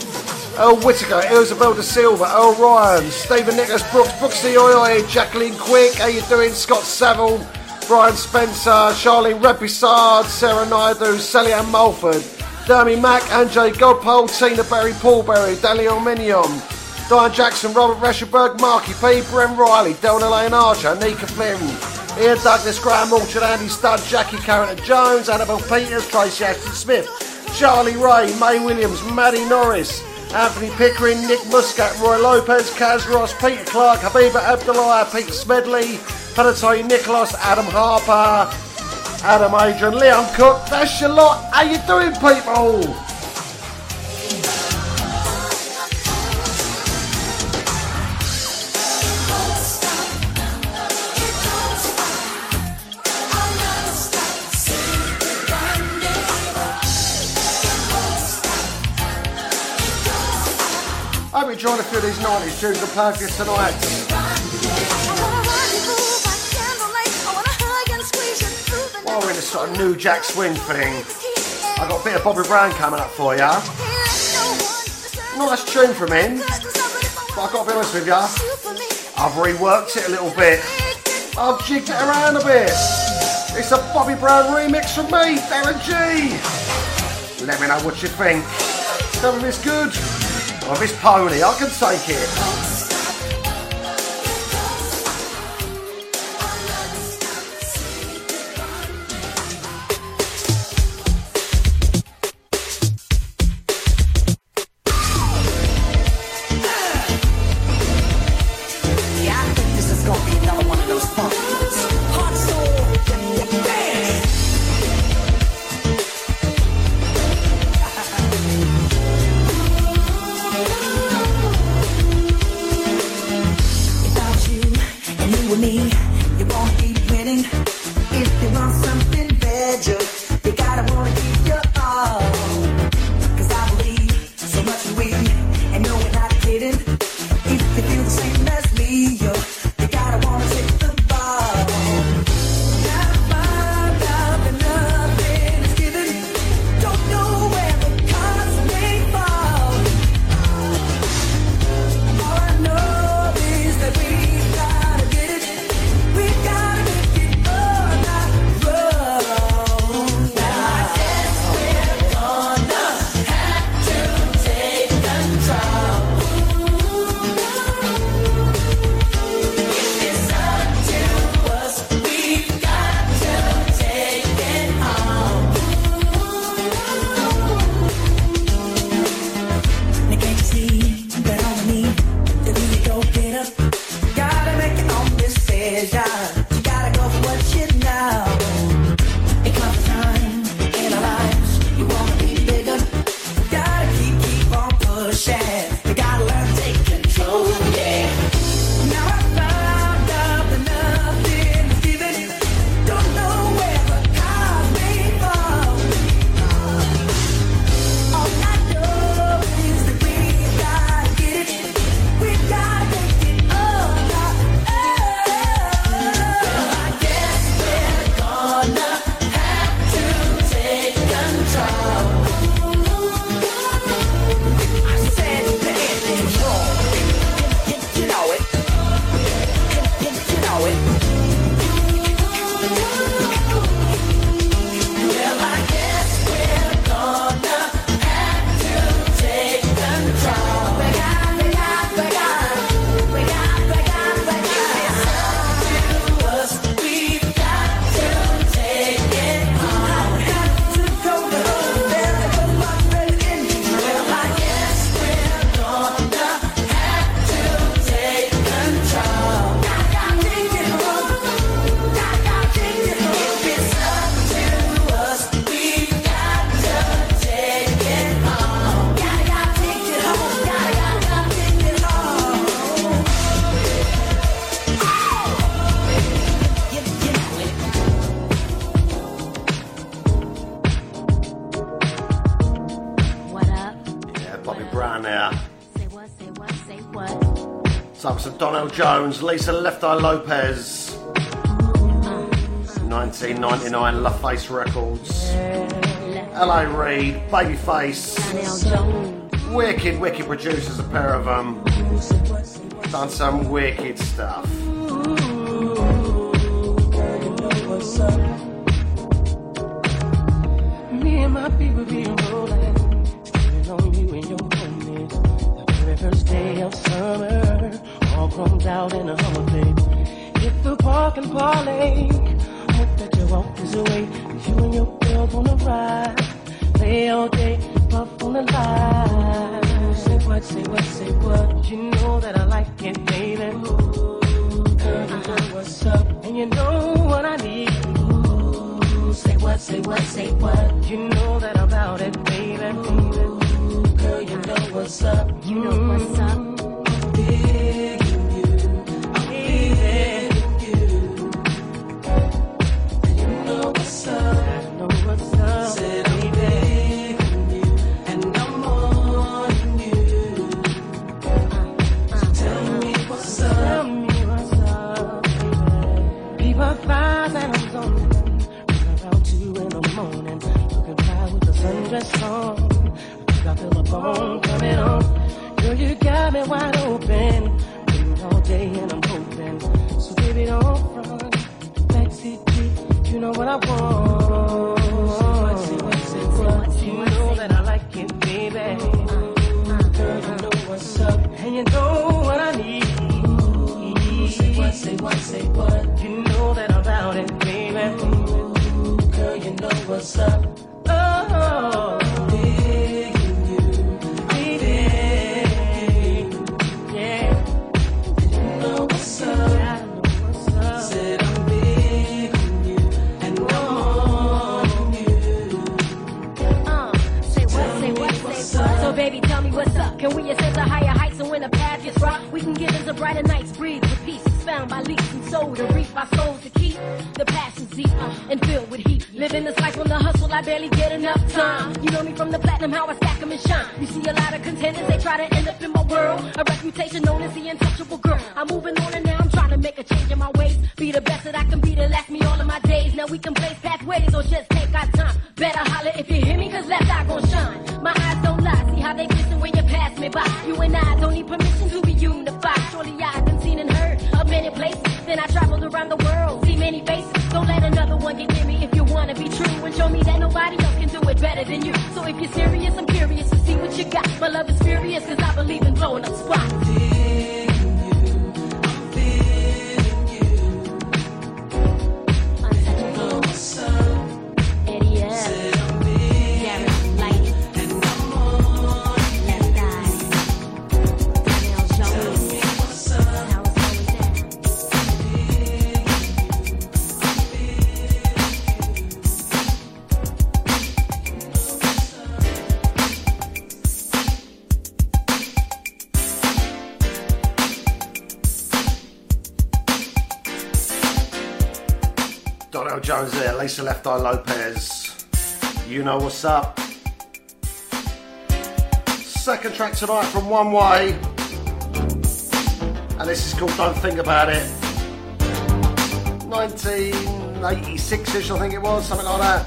Earl Whitaker, Isabel De Silva, Earl Ryan, Stephen Nicholas Brooks, Brooksy Oi, Jacqueline Quick, how you doing? Scott Saville, Brian Spencer, Charlene Repisard, Sarah Naidu, Sally Ann Mulford, Dermy Mack, Anjay Godpole, Tina Berry, Paul Berry, Daniel Minion, Diane Jackson, Robert Rescherberg, Marky P, Bren Riley, Delna Lane Archer, Nika Flynn, Ian Douglas, Graham Orchard, Andy Studd, Jackie Carrington Jones, Annabelle Peters, Tracy Ashton Smith, Charlie Ray, May Williams, Maddie Norris, Anthony Pickering, Nick Muscat, Roy Lopez, Kaz Ross, Peter Clark, Habiba Abdullah, Pete Smedley, Panatoy Nicholas, Adam Harper, Adam Adrian, Leon Cook, that's your lot. How you doing, people? Trying a few of these 90s tunes and you tonight. While we're in this sort of new Jack Swing thing, I've got a bit of Bobby Brown coming up for ya. Nice tune from him, but I've got to be honest with ya, I've reworked it a little bit. I've jigged it around a bit. It's a Bobby Brown remix from me, Darren G. Let me know what you think. Tell me if it's good. If it's pony, I can take it. Jones, Lisa Left Eye Lopes. 1999 La Face Records. LA Reid, Babyface. Wicked, wicked producers, a pair of them. Done some wicked stuff. and you know what I need. Say what, say what, say what. You and filled with heat. Living this life on the hustle, I barely get enough time. You know me from the platinum, how I stack 'em and shine. You see a lot of contenders, they try to end up in my world. A reputation known as the untouchable girl. I'm moving on and now I'm trying to make a change in my ways. Be the best that I can be to last me all of my days. Now we can blaze pathways or just take our better than you. So if you're serious, I'm curious to see what you got. My love is furious, cause I believe in blowing up spots. Mr. Left Eye Lopes. You know what's up. Second track tonight from One Way. And this is called Don't Think About It. 1986 ish, I think it was, something like that.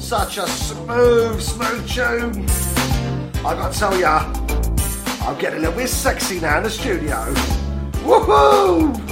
Such a smooth, smooth tune. I gotta tell ya, I'm getting a little bit sexy now in the studio. Woohoo!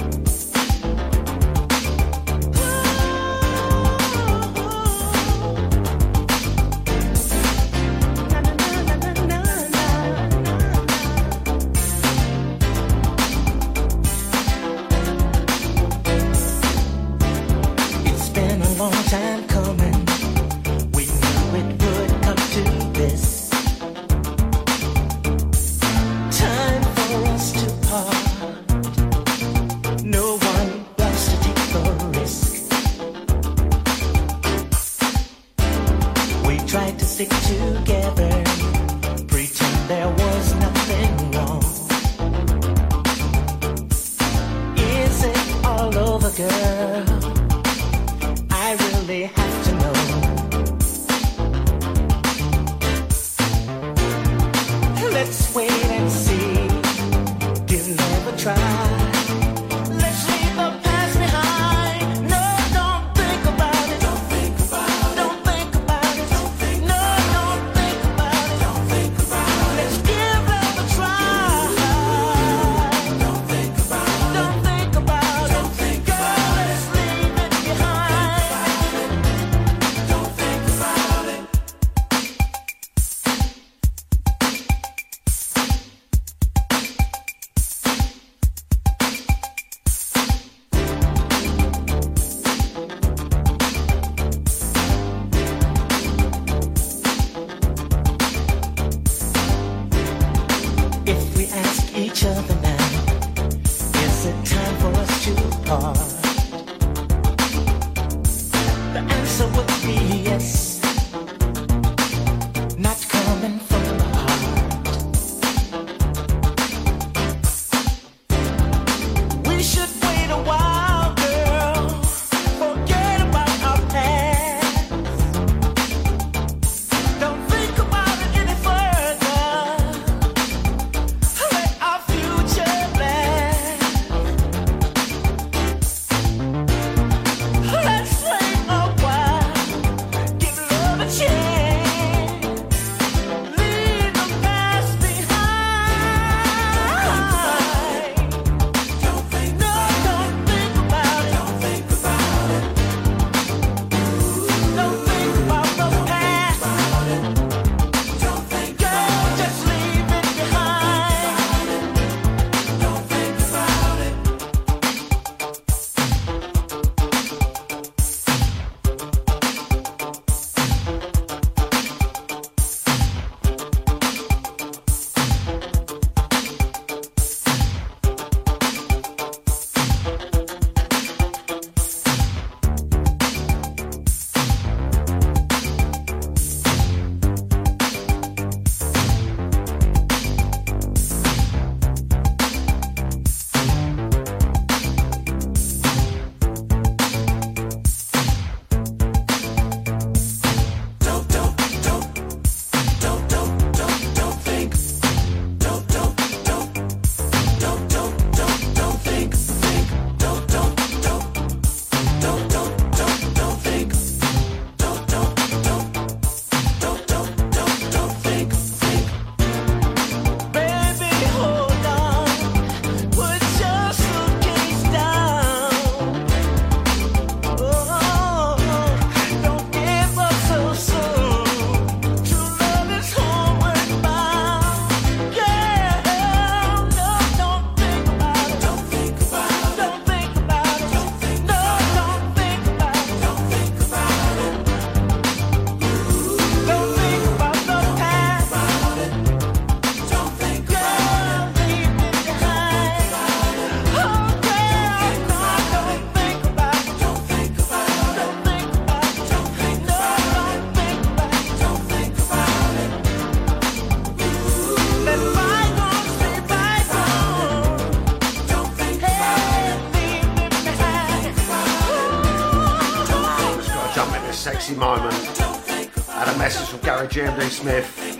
Adam Smith.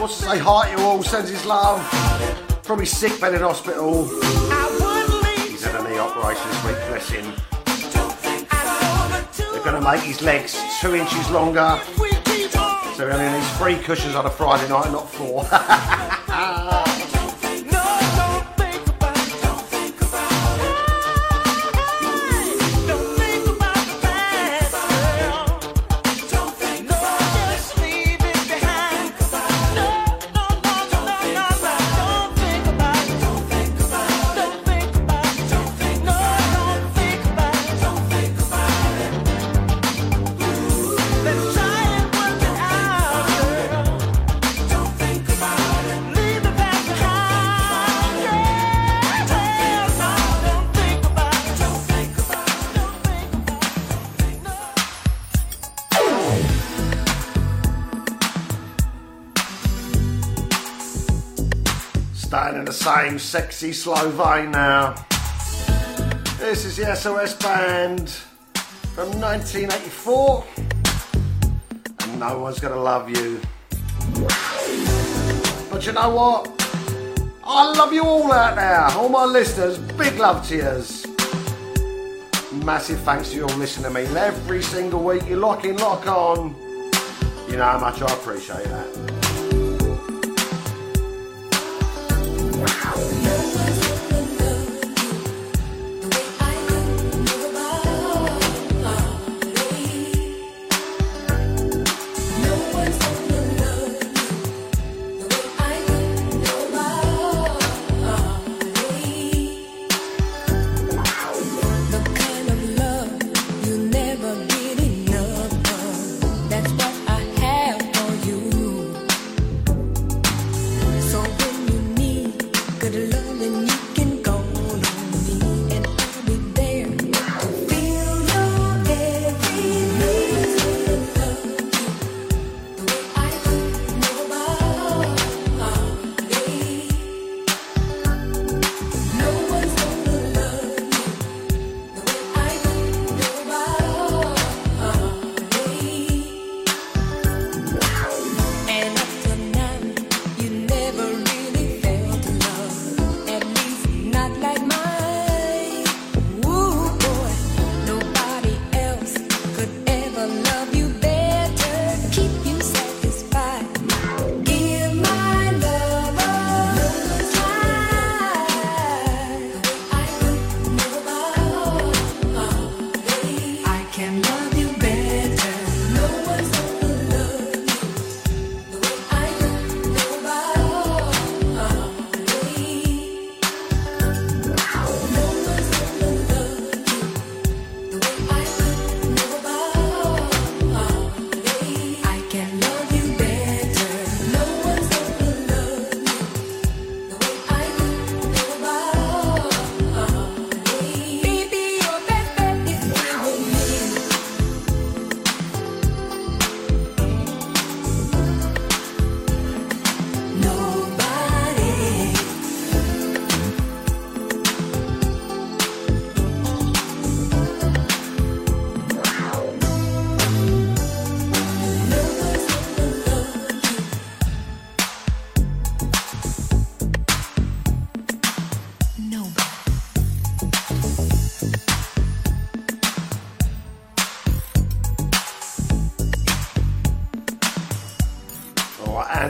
Wants to say hi to all, sends his love from his sick bed in hospital. He's had a knee operation this week, bless him. They're going to make his legs two inches longer. So he only needs three cushions on a Friday night, not four. [laughs] the same sexy slow vein now. This is the SOS Band from 1984, and no one's gonna love you. But you know what? I love you all out there, all my listeners. Big love to yous. Massive thanks to you all listening to me every single week. You lock in, lock on. You know how much I appreciate that. Stop.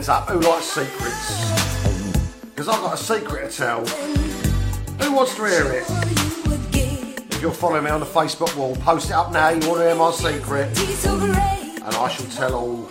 Hands up. Who likes secrets? Because I've got a secret to tell. Who wants to hear it? If you're following me on the Facebook wall, post it up now. You want to hear my secret? And I shall tell all.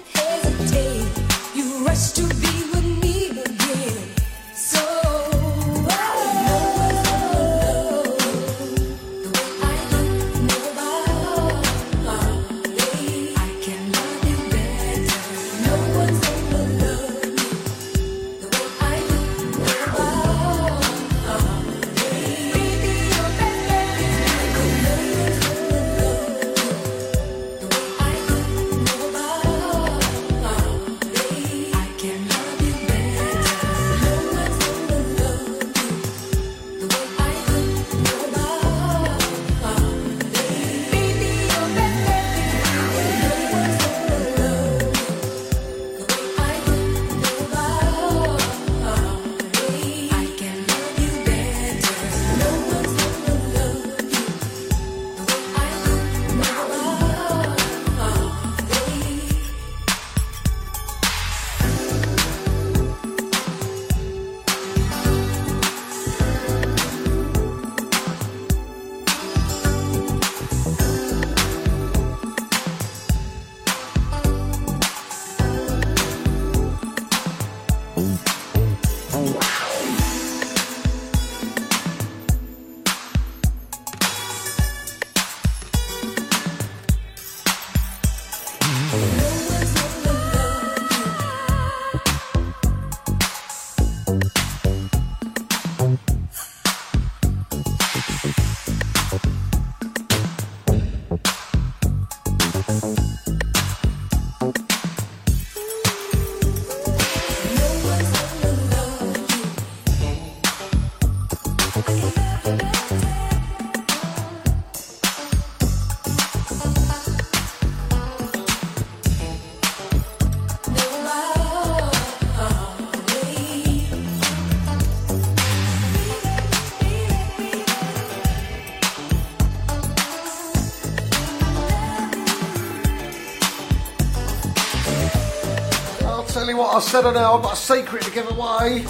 I said it now. I've got a secret to give away.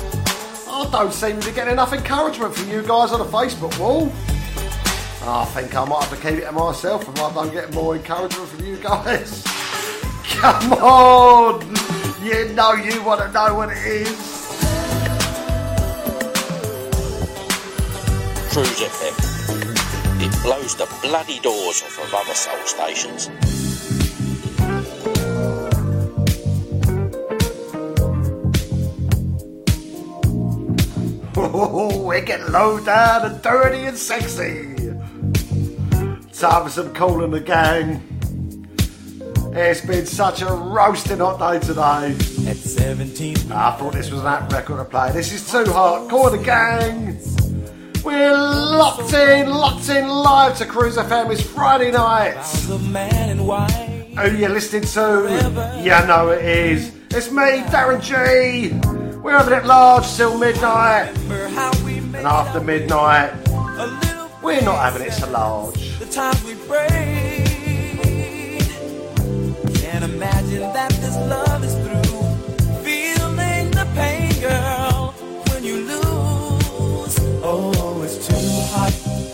I don't seem to get enough encouragement from you guys on the Facebook wall. I think I might have to keep it to myself if I don't get more encouragement from you guys. [laughs] Come on! You know you want to know what it is. Cruise FM. It blows the bloody doors off of other soul stations. Oh, we get low down and dirty and sexy. Time for some Kool and the Gang. It's been such a roasting hot day today. At 17. I thought this was that record to play. This is too hot. Call the gang. We're locked in, locked in live to Cruise FM. It's Friday night. Who you listening to? You know it is. It's me, Darren G. We're having it large till midnight. And after midnight, we're not having it so large. the times we prayed. Can't imagine that this love is through. Feeling the pain, girl, when you lose. Oh, it's too hot,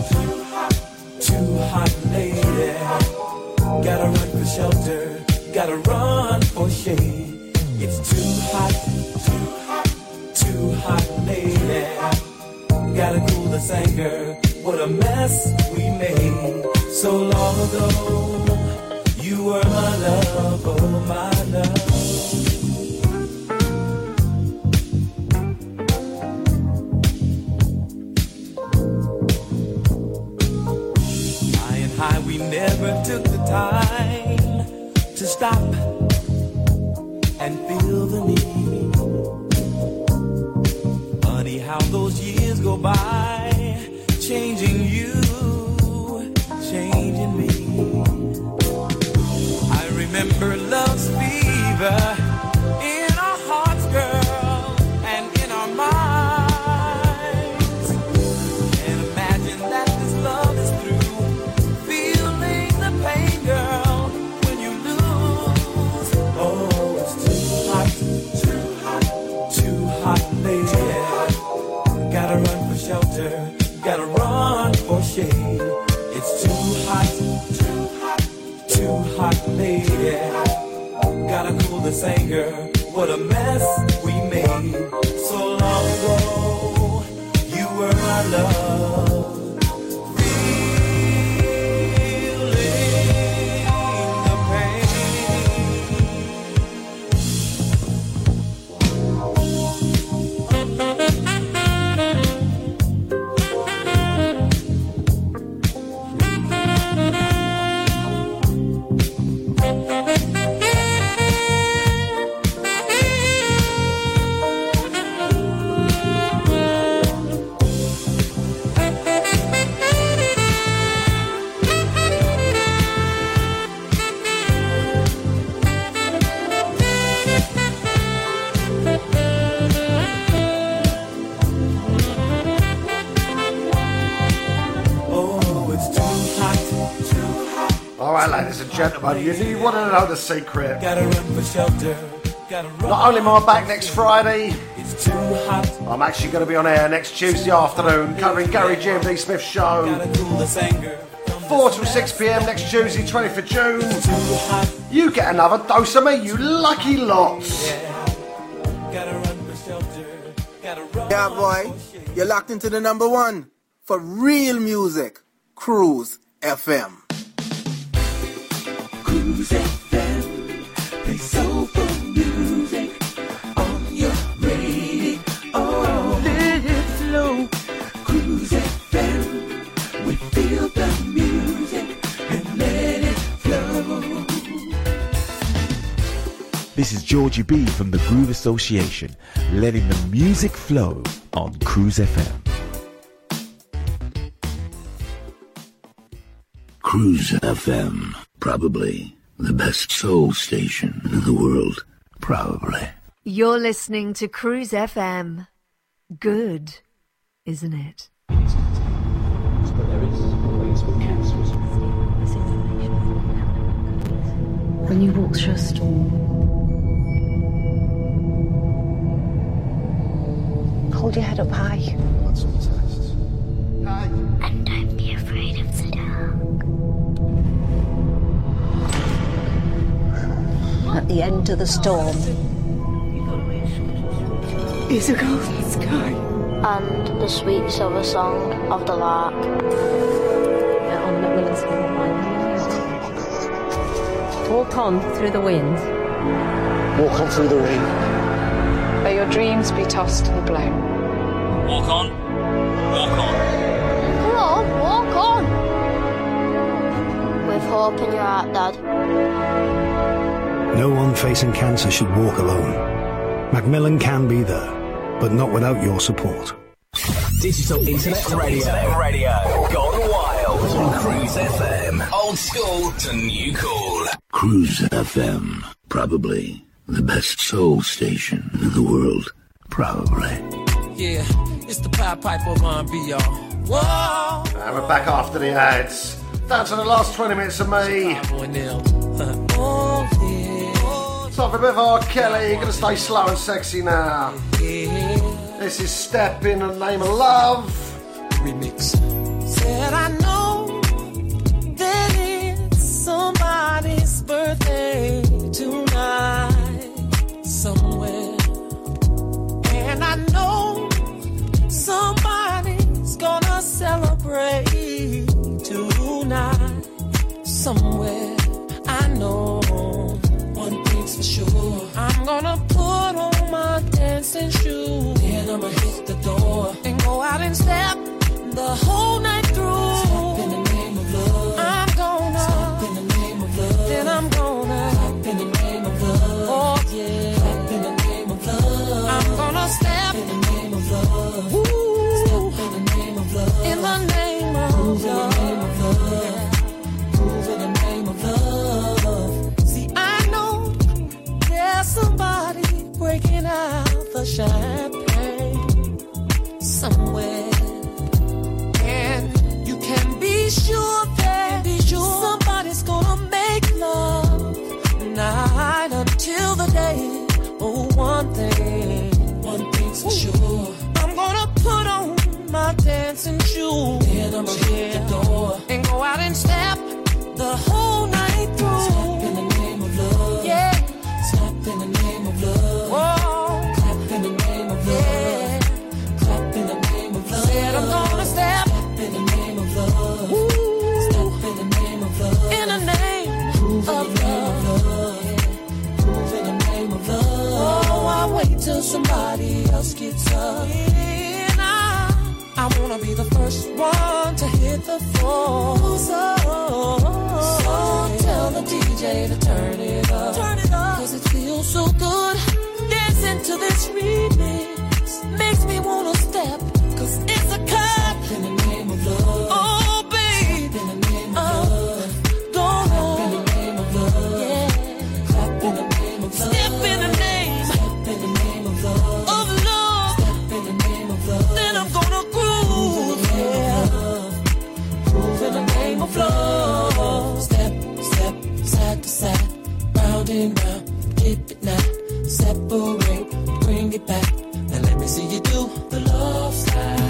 too hot, too hot, lady. Gotta run for shelter, gotta run Gotta anger. What a mess we made so long ago. You were my love, oh my love. High, we never took the time to stop and feel the need. Funny how those years go by, changing you, changing me. I remember love's fever mess we made so long ago. You were my love. Right, ladies and gentlemen, you, you want to know the secret. Gotta run for shelter. Gotta run. Not only am I back next Friday, It's too hot. I'm actually going to be on air next Tuesday afternoon covering Gary GMD Smith's show. Gotta cool this anger. 4 till 6 pm next Tuesday, 20th of June. You get another dose of me, you lucky lots. Gotta run for shelter. Gotta run. Yeah, boy, you're locked into the number one for real music. Cruise FM. This is Georgie B from the Groove Association, letting the music flow on Cruise FM. Cruise FM. Probably the best soul station in the world. Probably. You're listening to Cruise FM. Good, isn't it? When you walk through a storm, hold your head up high. And At the end of the storm, Is a golden sky. And the sweet silver song of the lark. Walk on through the wind. Walk on through the rain. May your dreams be tossed and blown. Walk on. Walk on. Come on, walk on. With hope in your heart, Dad. No one facing cancer should walk alone. Macmillan can be there, but not without your support. Digital Internet Radio. Internet Radio. Gone wild. On Cruise FM. Old school to new cool. Cruise FM. Probably the best soul station in the world. Probably. Yeah, it's the Pied Piper of R&B, y'all. Whoa! And we're back after the ads. Down to the last 20 minutes of me. [laughs] Oh, yeah. Time for a bit of R. Kelly. Gonna stay slow and sexy now. This is Step in the Name of Love. Remix. Said I know that it's somebody's birthday tonight somewhere. And I know somebody's gonna celebrate tonight somewhere. I know I'm gonna put on my dancing shoes. Then I'ma hit the door and go out and step the whole night through. Oh, in the name of love. I'm gonna step in the name of love. Then I'm gonna step in the name of love. Oh yeah. In the name of love. I'm gonna step in the name of love. Ooh. Step in the name of love. In the name of love. Breaking out the champagne somewhere. And you can be sure that somebody's gonna make love night until the day. Oh, one thing, one thing's for sure. I'm gonna put on my dancing shoes. Then I'ma hit the door and go out and step the whole night through. till somebody else gets up. And I, I wanna be the first one to hit the floor. So, so tell the DJ to turn it up. Turn it up. Cause it feels so good. Dancing to this remix makes me wanna step and round, keep it now. Separate, bring it back. Now let me see you do the love slide.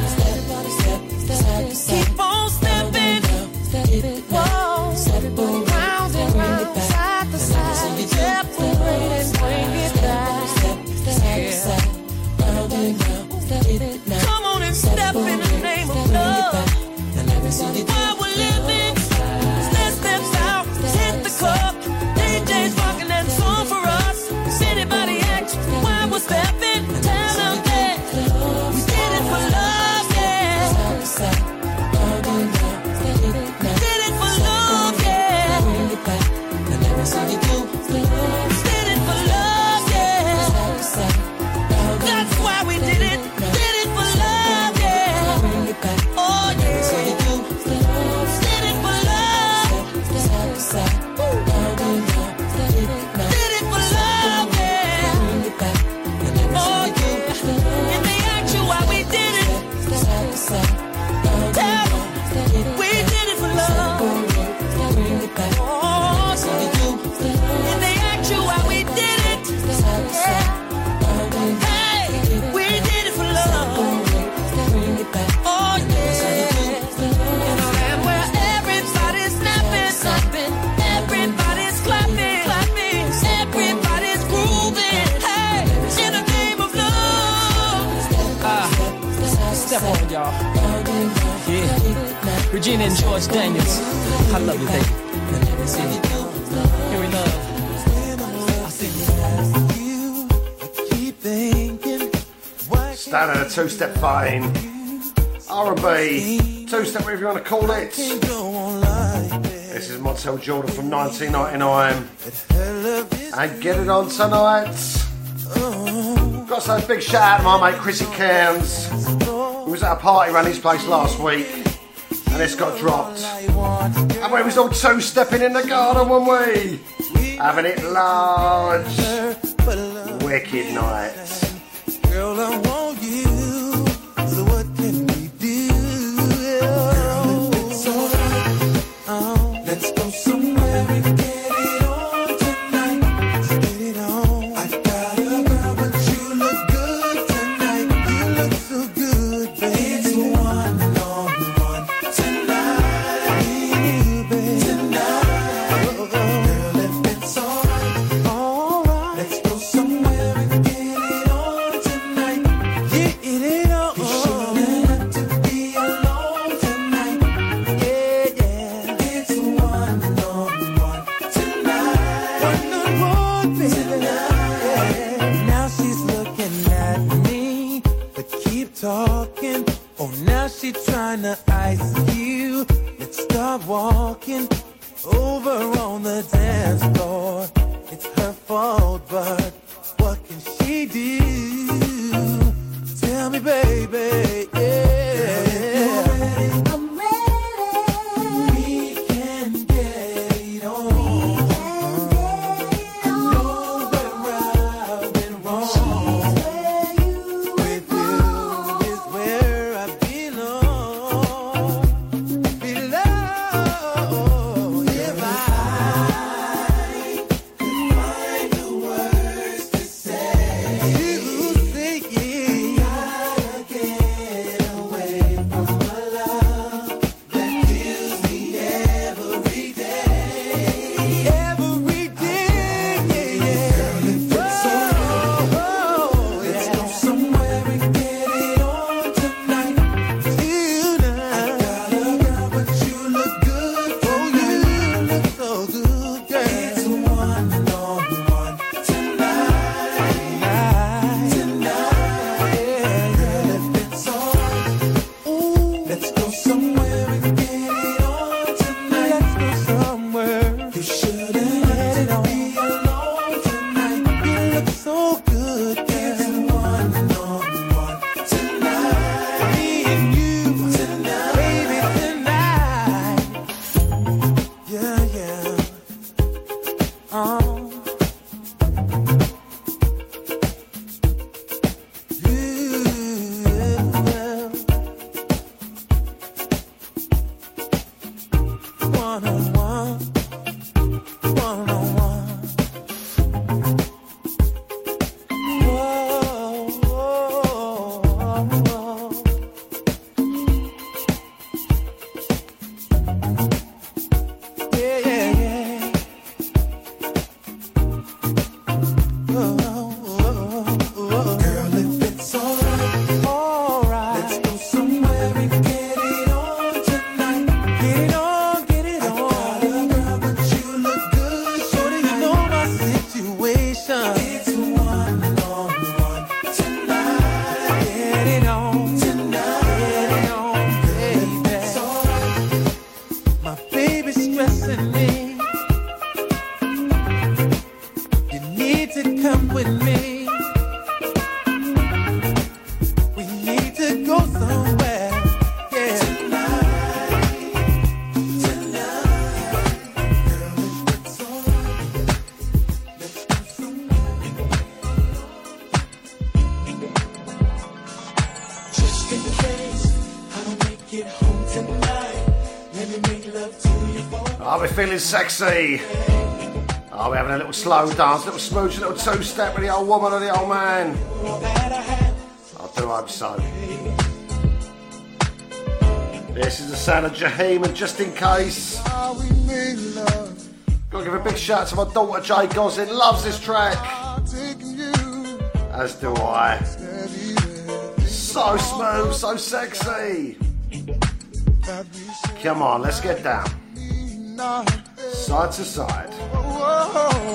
step fine, R&B, two step, whatever you want to call it. This is Montel Jordan from 1999. And get it on tonight. Got some big shout out to my mate Chrissy Cairns, who was at a party around his place last week, and this got dropped. And we was all two stepping in the garden, weren't we? Having it large. Wicked night. Oh. feeling sexy. Oh, we're having a little slow dance, little smooch, a little two step with the old woman and the old man. I do hope so. This is the sound of Jaheim, and just in case, gotta give a big shout out to my daughter Jay Gosling. loves this track. As do I. So smooth, so sexy. Come on, let's get down side to side. Whoa.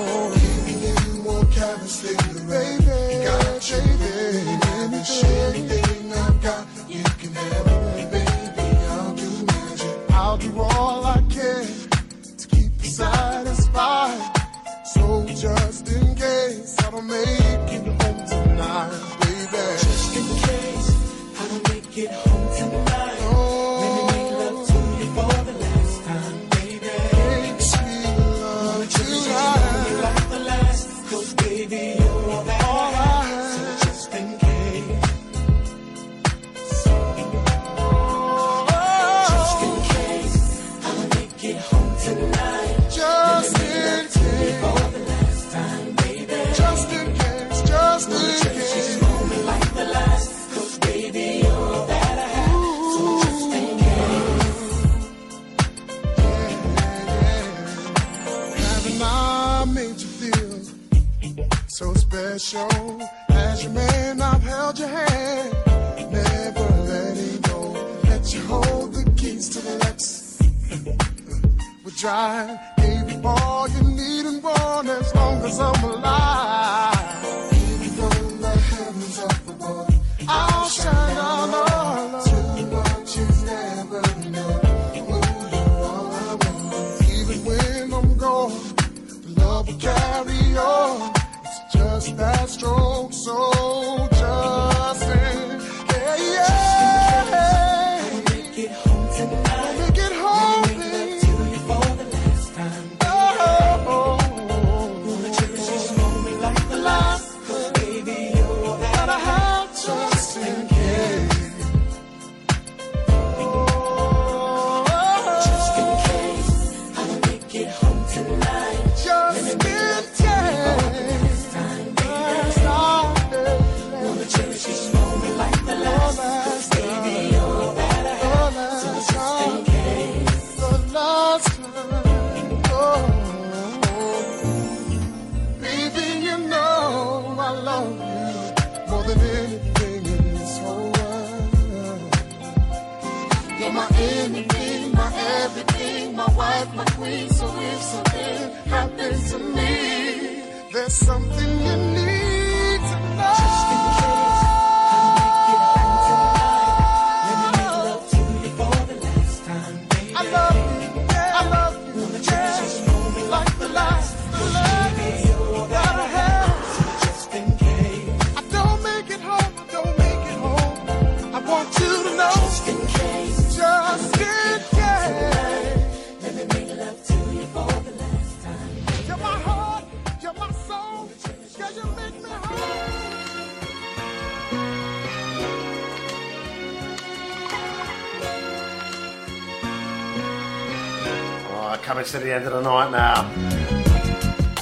The end of the night now.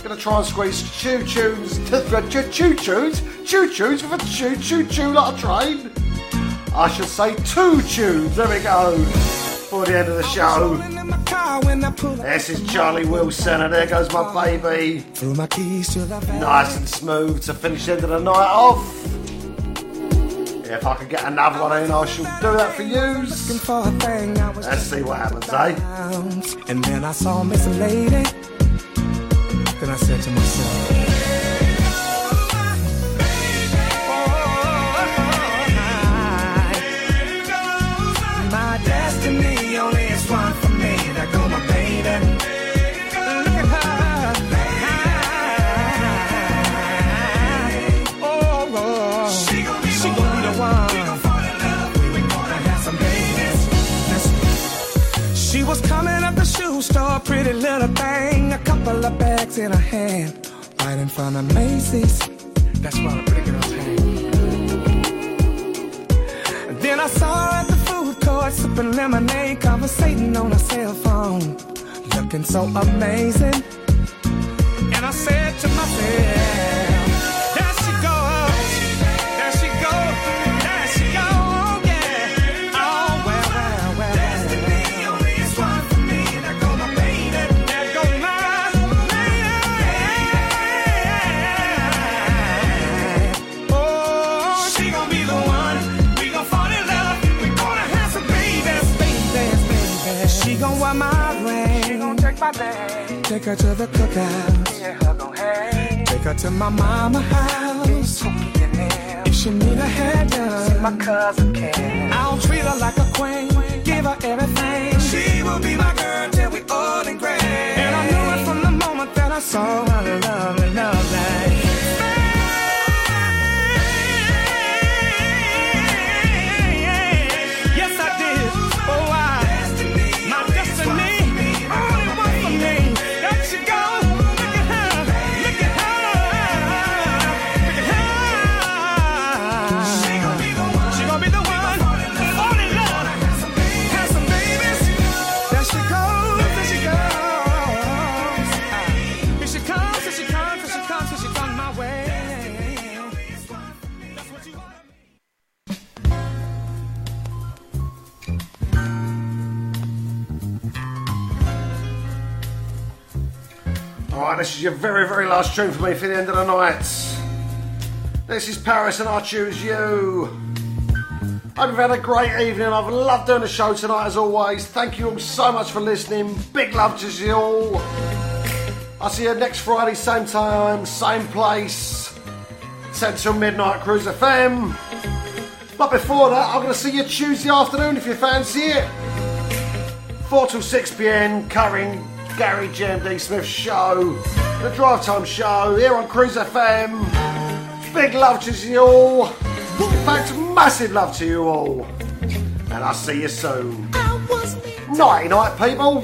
Gonna try and squeeze choo tunes, to choo choo tunes, choo tunes with a choo choo choo like a train. I should say two tunes. There we go. For the end of the show. This is Charlie Wilson, and there goes my baby. Nice and smooth to finish the end of the night off. If I can get another one in, I shall do that for you. Let's see what happens, eh? And then I saw Miss Lady. This is your very, very last tune for me for the end of the night. This is Paris and I Choose You. Hope you've had a great evening. I've loved doing the show tonight as always. Thank you all so much for listening. Big love to you all. I'll see you next Friday, same time, same place. 10 till midnight, Cruise FM. But before that, I'm going to see you Tuesday afternoon if you fancy it. 4 till 6 pm, covering Gary JMD Smith show, the Drive Time show here on Cruise FM. Big love to you all. In fact, massive love to you all. And I'll see you soon. Nighty night, people.